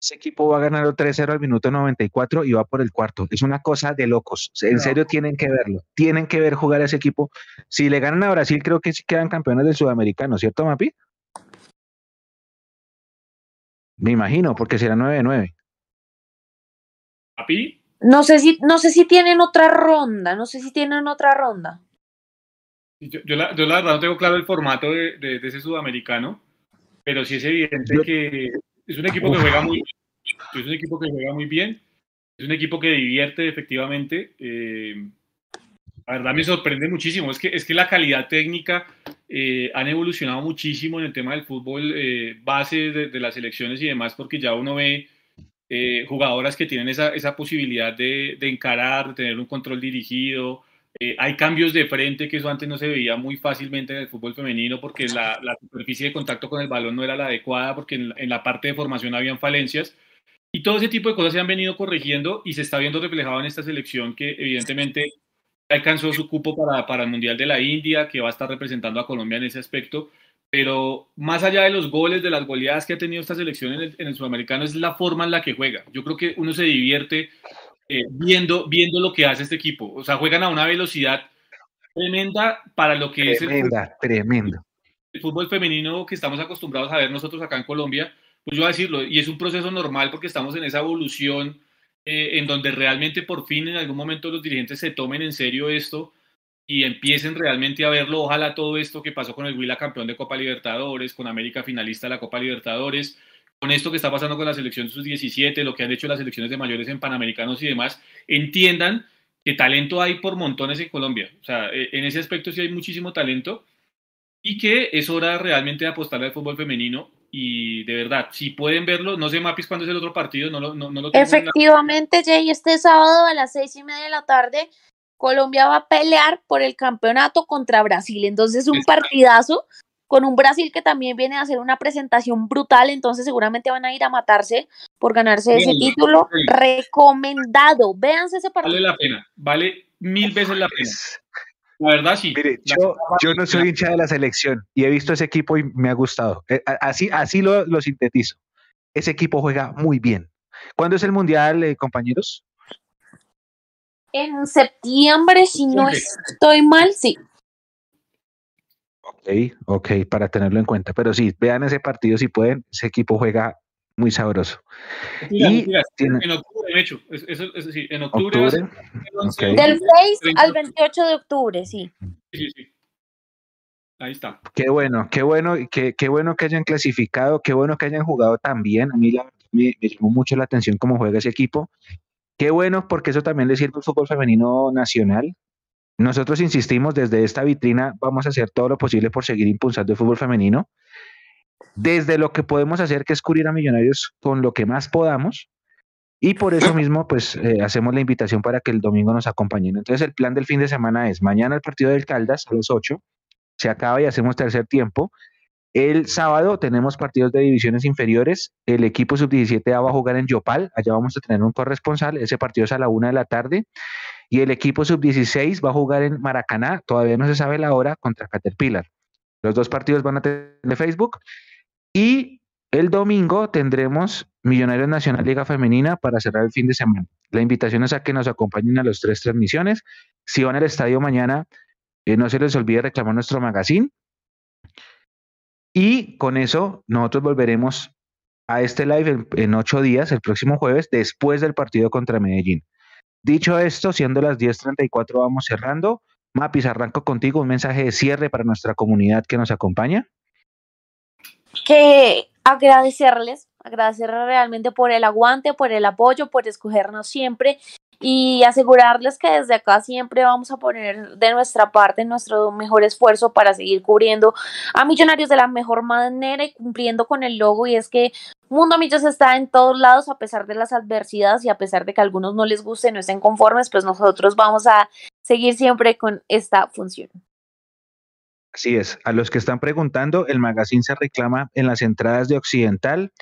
Ese equipo va ganando 3-0 al minuto 94 y va por el cuarto. Es una cosa de locos. En serio tienen que verlo. Tienen que ver jugar a ese equipo. Si le ganan a Brasil, creo que sí quedan campeones del sudamericano, ¿cierto, Mapi? Me imagino, porque será 9-9. ¿Papi? No sé si, no sé si tienen otra ronda, no sé si tienen otra ronda. Yo, yo, la, yo la, verdad no tengo claro el formato de, de, de, ese sudamericano, pero sí es evidente que es un equipo que juega muy es un equipo que juega muy bien, es un equipo que divierte efectivamente. Eh, la verdad me sorprende muchísimo, es que, es que la calidad técnica eh, han evolucionado muchísimo en el tema del fútbol eh, base de, de, las elecciones y demás, porque ya uno ve eh, jugadoras que tienen esa, esa posibilidad de, de, encarar, de tener un control dirigido. Eh, hay cambios de frente que eso antes no se veía muy fácilmente en el fútbol femenino porque la, superficie de contacto con el balón no era la adecuada, porque en, en, la parte de formación habían falencias. Y todo ese tipo de cosas se han venido corrigiendo y se está viendo reflejado en esta selección que evidentemente alcanzó su cupo para, para el Mundial de la India, que va a estar representando a Colombia en ese aspecto pero más allá de los goles, de las goleadas que ha tenido esta selección en el, sudamericano, es la forma en la que juega. Yo creo que uno se divierte eh, viendo, viendo lo que hace este equipo. O sea, juegan a una velocidad tremenda para lo que es el, tremendo. el fútbol femenino que estamos acostumbrados a ver nosotros acá en Colombia. Pues yo voy a decirlo, y es un proceso normal porque estamos en esa evolución eh, en donde realmente por fin en algún momento los dirigentes se tomen en serio esto y empiecen realmente a verlo. Ojalá todo esto que pasó con el Huila campeón de Copa Libertadores, con América finalista de la Copa Libertadores, con esto que está pasando con la selección sub-17, lo que han hecho las selecciones de mayores en Panamericanos y demás, entiendan que talento hay por montones en Colombia. O sea, e, en ese aspecto sí hay muchísimo talento y que es hora realmente de apostarle al fútbol femenino y de verdad, si pueden verlo, no sé Mapis cuándo es el otro partido, no lo, no, no lo Efectivamente, Jay, este sábado a las seis y media de la tarde Colombia va a pelear por el campeonato contra Brasil. Entonces, un partidazo con un Brasil que también viene a hacer una presentación brutal. Entonces, seguramente van a ir a matarse por ganarse ese título. Recomendado. Véanse ese partido. Vale la pena. Vale mil veces la pena. La verdad, sí. Mire, yo, no soy hincha de la selección y he visto ese equipo y me ha gustado. Eh, así, así lo, sintetizo. Ese equipo juega muy bien. ¿Cuándo es el Mundial, eh, compañeros? En septiembre, si no estoy mal, sí. Ok, ok, para tenerlo en cuenta. Pero sí, vean ese partido si pueden. Ese equipo juega muy sabroso. y En octubre, de hecho. sí, en octubre. Del 6 al 28 de octubre, sí. Sí, sí. Ahí está. Qué bueno, qué bueno, qué, qué bueno que hayan clasificado, qué bueno que hayan jugado tan bien. A mí me, me llamó mucho la atención cómo juega ese equipo. Qué bueno, porque eso también le sirve al fútbol femenino nacional. Nosotros insistimos desde esta vitrina, vamos a hacer todo lo posible por seguir impulsando el fútbol femenino. Desde lo que podemos hacer, que es cubrir a millonarios con lo que más podamos. Y por eso [clears throat] mismo, pues eh, hacemos la invitación para que el domingo nos acompañen. Entonces, el plan del fin de semana es mañana el partido del Caldas a las 8, se acaba y hacemos tercer tiempo. El sábado tenemos partidos de divisiones inferiores. El equipo sub-17 va a jugar en Yopal. Allá vamos a tener un corresponsal. Ese partido es a la una de la tarde. Y el equipo sub-16 va a jugar en Maracaná. Todavía no se sabe la hora contra Caterpillar. Los dos partidos van a tener Facebook. Y el domingo tendremos Millonarios Nacional Liga Femenina para cerrar el fin de semana. La invitación es a que nos acompañen a las tres transmisiones. Si van al estadio mañana, eh, no se les olvide reclamar nuestro magazine y con eso nosotros volveremos a este live en, ocho días, el próximo jueves, después del partido contra Medellín. Dicho esto, siendo las 10.34, vamos cerrando. Mapis, arranco contigo un mensaje de cierre para nuestra comunidad que nos acompaña. Que agradecerles, agradecerles realmente por el aguante, por el apoyo, por escogernos siempre y asegurarles que desde acá siempre vamos a poner de nuestra parte nuestro mejor esfuerzo para seguir cubriendo a Millonarios de la mejor manera y cumpliendo con el logo y es que Mundo Millos está en todos lados a pesar de las adversidades y a pesar de que a algunos no les guste, no estén conformes, pues nosotros vamos a seguir siempre con esta función. Así es, a los que están preguntando, el magazine se reclama en las entradas de Occidental,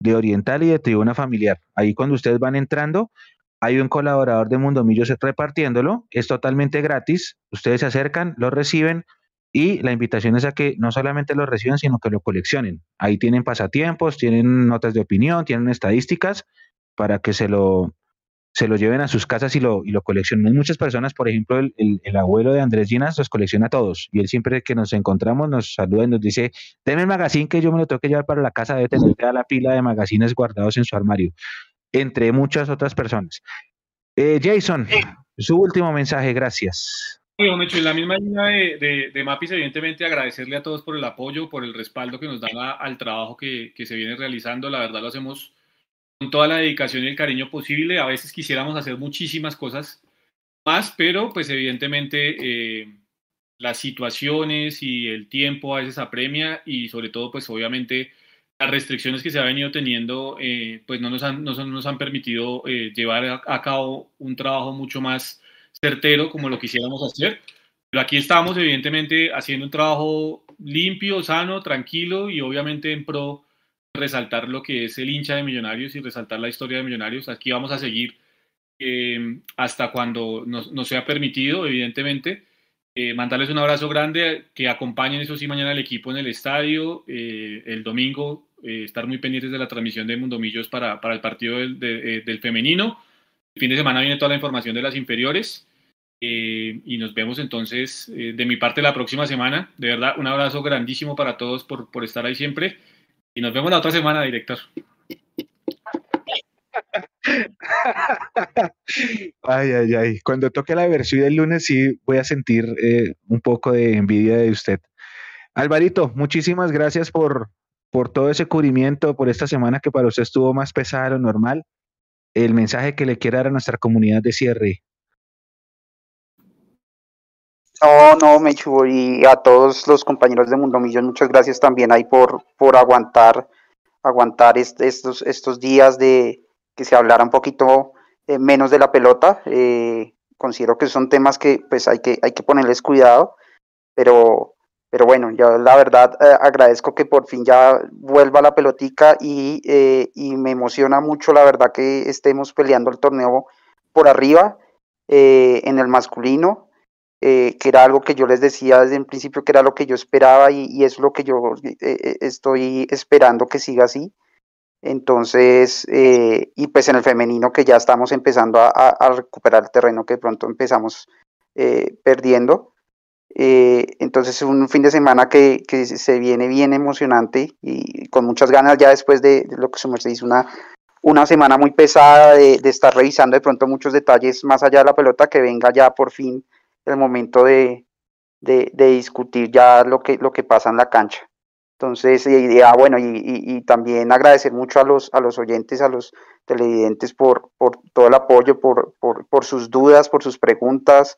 de Oriental y de Tribuna Familiar. Ahí cuando ustedes van entrando, hay un colaborador de Mundo Millos repartiéndolo, es totalmente gratis, ustedes se acercan, lo reciben y la invitación es a que no solamente lo reciban, sino que lo coleccionen. Ahí tienen pasatiempos, tienen notas de opinión, tienen estadísticas para que se lo, se lo lleven a sus casas y lo, y lo coleccionen. Muchas personas, por ejemplo, el, el, abuelo de Andrés Ginas los colecciona a todos y él siempre que nos encontramos nos saluda y nos dice, deme el magazine que yo me lo tengo que llevar para la casa, debe tener toda la pila de magazines guardados en su armario entre muchas otras personas. Eh, Jason, su último mensaje, gracias. Bueno, en la misma línea de, de, Mapis, evidentemente agradecerle a todos por el apoyo, por el respaldo que nos dan al trabajo que, que, se viene realizando. La verdad lo hacemos con toda la dedicación y el cariño posible. A veces quisiéramos hacer muchísimas cosas más, pero pues evidentemente eh, las situaciones y el tiempo a veces apremia y sobre todo pues obviamente las restricciones que se ha venido teniendo eh, pues no nos han, no nos han permitido eh, llevar a, cabo un trabajo mucho más certero como lo quisiéramos hacer. Pero aquí estamos evidentemente haciendo un trabajo limpio, sano, tranquilo y obviamente en pro resaltar lo que es el hincha de Millonarios y resaltar la historia de Millonarios. Aquí vamos a seguir eh, hasta cuando nos, nos, sea permitido, evidentemente. Eh, mandarles un abrazo grande, que acompañen eso sí mañana al equipo en el estadio, eh, el domingo estar muy pendientes de la transmisión de Mundomillos para, para el partido del, del, femenino. El fin de semana viene toda la información de las inferiores. y nos vemos entonces de mi parte la próxima semana. De verdad, un abrazo grandísimo para todos por, por estar ahí siempre. Y nos vemos la otra semana, director. Ay, ay, ay. Cuando toque la versión del lunes sí voy a sentir eh, un poco de envidia de usted. Alvarito, muchísimas gracias por, por todo ese cubrimiento, por esta semana que para usted estuvo más pesada de lo normal. El mensaje que le quiera dar a nuestra comunidad de cierre. No, no, Mechu, y a todos los compañeros de Mundo Millón, muchas gracias también ahí por, por aguantar, aguantar estos, estos días de, que se hablara un poquito eh, menos de la pelota. Eh, considero que son temas que pues hay que, hay que ponerles cuidado, pero, pero bueno, yo la verdad eh, agradezco que por fin ya vuelva la pelotica y, y, me emociona mucho la verdad que estemos peleando el torneo por arriba en el masculino. que era algo que yo les decía desde el principio que era lo que yo esperaba y, es lo que yo estoy esperando que siga así. Entonces, eh, y pues en el femenino que ya estamos empezando a, recuperar el terreno que pronto empezamos eh, perdiendo. Eh, entonces es un fin de semana que, se viene bien emocionante y con muchas ganas ya después de, lo que se hizo una, una semana muy pesada de, estar revisando de pronto muchos detalles más allá de la pelota, que venga ya por fin el momento de, de discutir ya lo que, lo que pasa en la cancha. Entonces, y, ah, bueno, y, también agradecer mucho a los, a los oyentes, a los televidentes por, por todo el apoyo, por, por, sus dudas, por sus preguntas,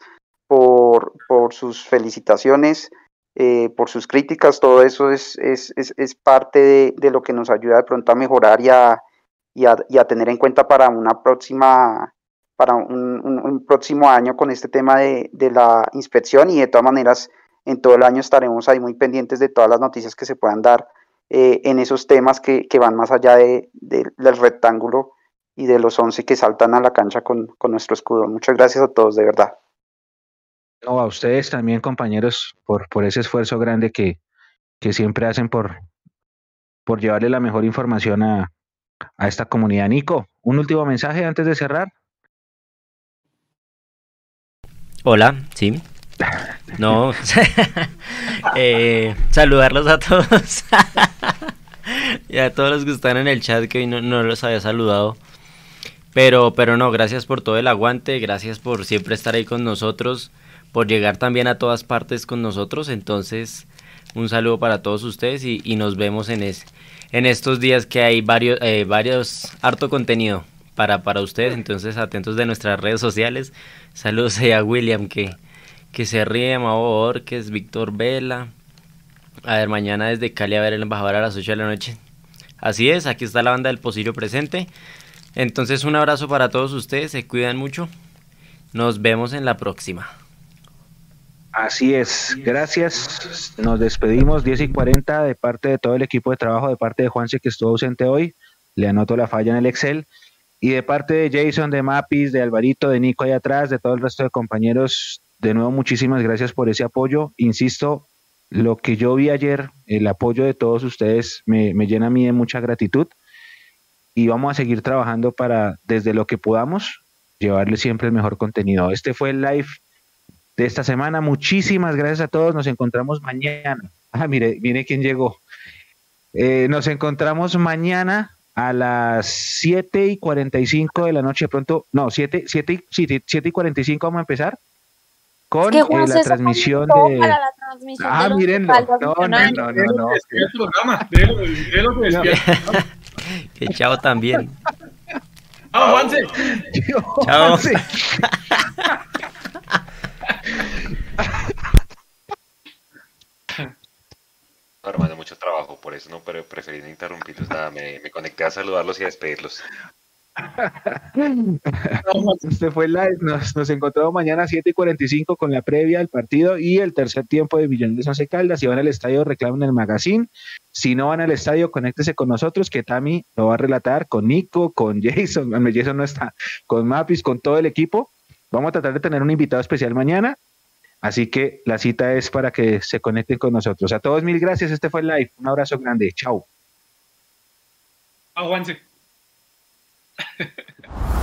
por, sus felicitaciones, eh, por sus críticas, todo eso es, es, es, parte de, de, lo que nos ayuda de pronto a mejorar y a, y a, tener en cuenta para una próxima para un, próximo año con este tema de, de la inspección y de todas maneras en todo el año estaremos ahí muy pendientes de todas las noticias que se puedan dar eh, en esos temas que, van más allá de, del rectángulo y de los 11 que saltan a la cancha con, nuestro escudo. Muchas gracias a todos, de verdad. No, a ustedes también, compañeros, por, por ese esfuerzo grande que, que siempre hacen por, por llevarle la mejor información a, a esta comunidad. Nico, un último mensaje antes de cerrar. Hola, sí. No, [laughs] eh, saludarlos a todos [laughs] y a todos los que están en el chat que hoy no, los había saludado. Pero, pero no, gracias por todo el aguante, gracias por siempre estar ahí con nosotros, por llegar también a todas partes con nosotros. Entonces, un saludo para todos ustedes y, nos vemos en, es, en estos días que hay varios, eh, varios, harto contenido para, para ustedes. Entonces, atentos de nuestras redes sociales. Saludos a William que que se ríe, Mao es Víctor Vela. A ver, mañana desde Cali a ver el embajador a las 8 de la noche. Así es, aquí está la banda del Posillo presente. Entonces un abrazo para todos ustedes, se cuidan mucho. Nos vemos en la próxima. Así es, gracias. Nos despedimos 10 y 40 de parte de todo el equipo de trabajo, de parte de Juanse que estuvo ausente hoy. Le anoto la falla en el Excel. Y de parte de Jason, de Mapis, de Alvarito, de Nico ahí atrás, de todo el resto de compañeros de nuevo, muchísimas gracias por ese apoyo. Insisto, lo que yo vi ayer, el apoyo de todos ustedes me, llena a mí de mucha gratitud y vamos a seguir trabajando para, desde lo que podamos, llevarle siempre el mejor contenido. Este fue el live de esta semana. Muchísimas gracias a todos. Nos encontramos mañana. Ah, mire, mire quién llegó. Eh, nos encontramos mañana a las 7 y 45 de la noche. Pronto, no, 7, 7, 7, 7 y 45 vamos a empezar con eh, la transmisión de. La transmisión ah, de mírenlo. No, no, no, no, no. El programa, [laughs] Que chao también. ¡Chao, Juanse! ¡Chao! [laughs] [laughs] hermano, mucho trabajo, por eso no preferí interrumpirlos nada, me, conecté a saludarlos y a despedirlos. [laughs] este fue live. Nos, nos encontramos mañana a 7 y 45 con la previa del partido y el tercer tiempo de Millonarios Once Caldas. Si van al estadio, reclamen el magazine. Si no van al estadio, conéctese con nosotros, que Tami lo va a relatar con Nico, con Jason. Jason no está, con Mapis, con todo el equipo. Vamos a tratar de tener un invitado especial mañana. Así que la cita es para que se conecten con nosotros. A todos mil gracias. Este fue el live. Un abrazo grande. Chao. Aguante. [laughs]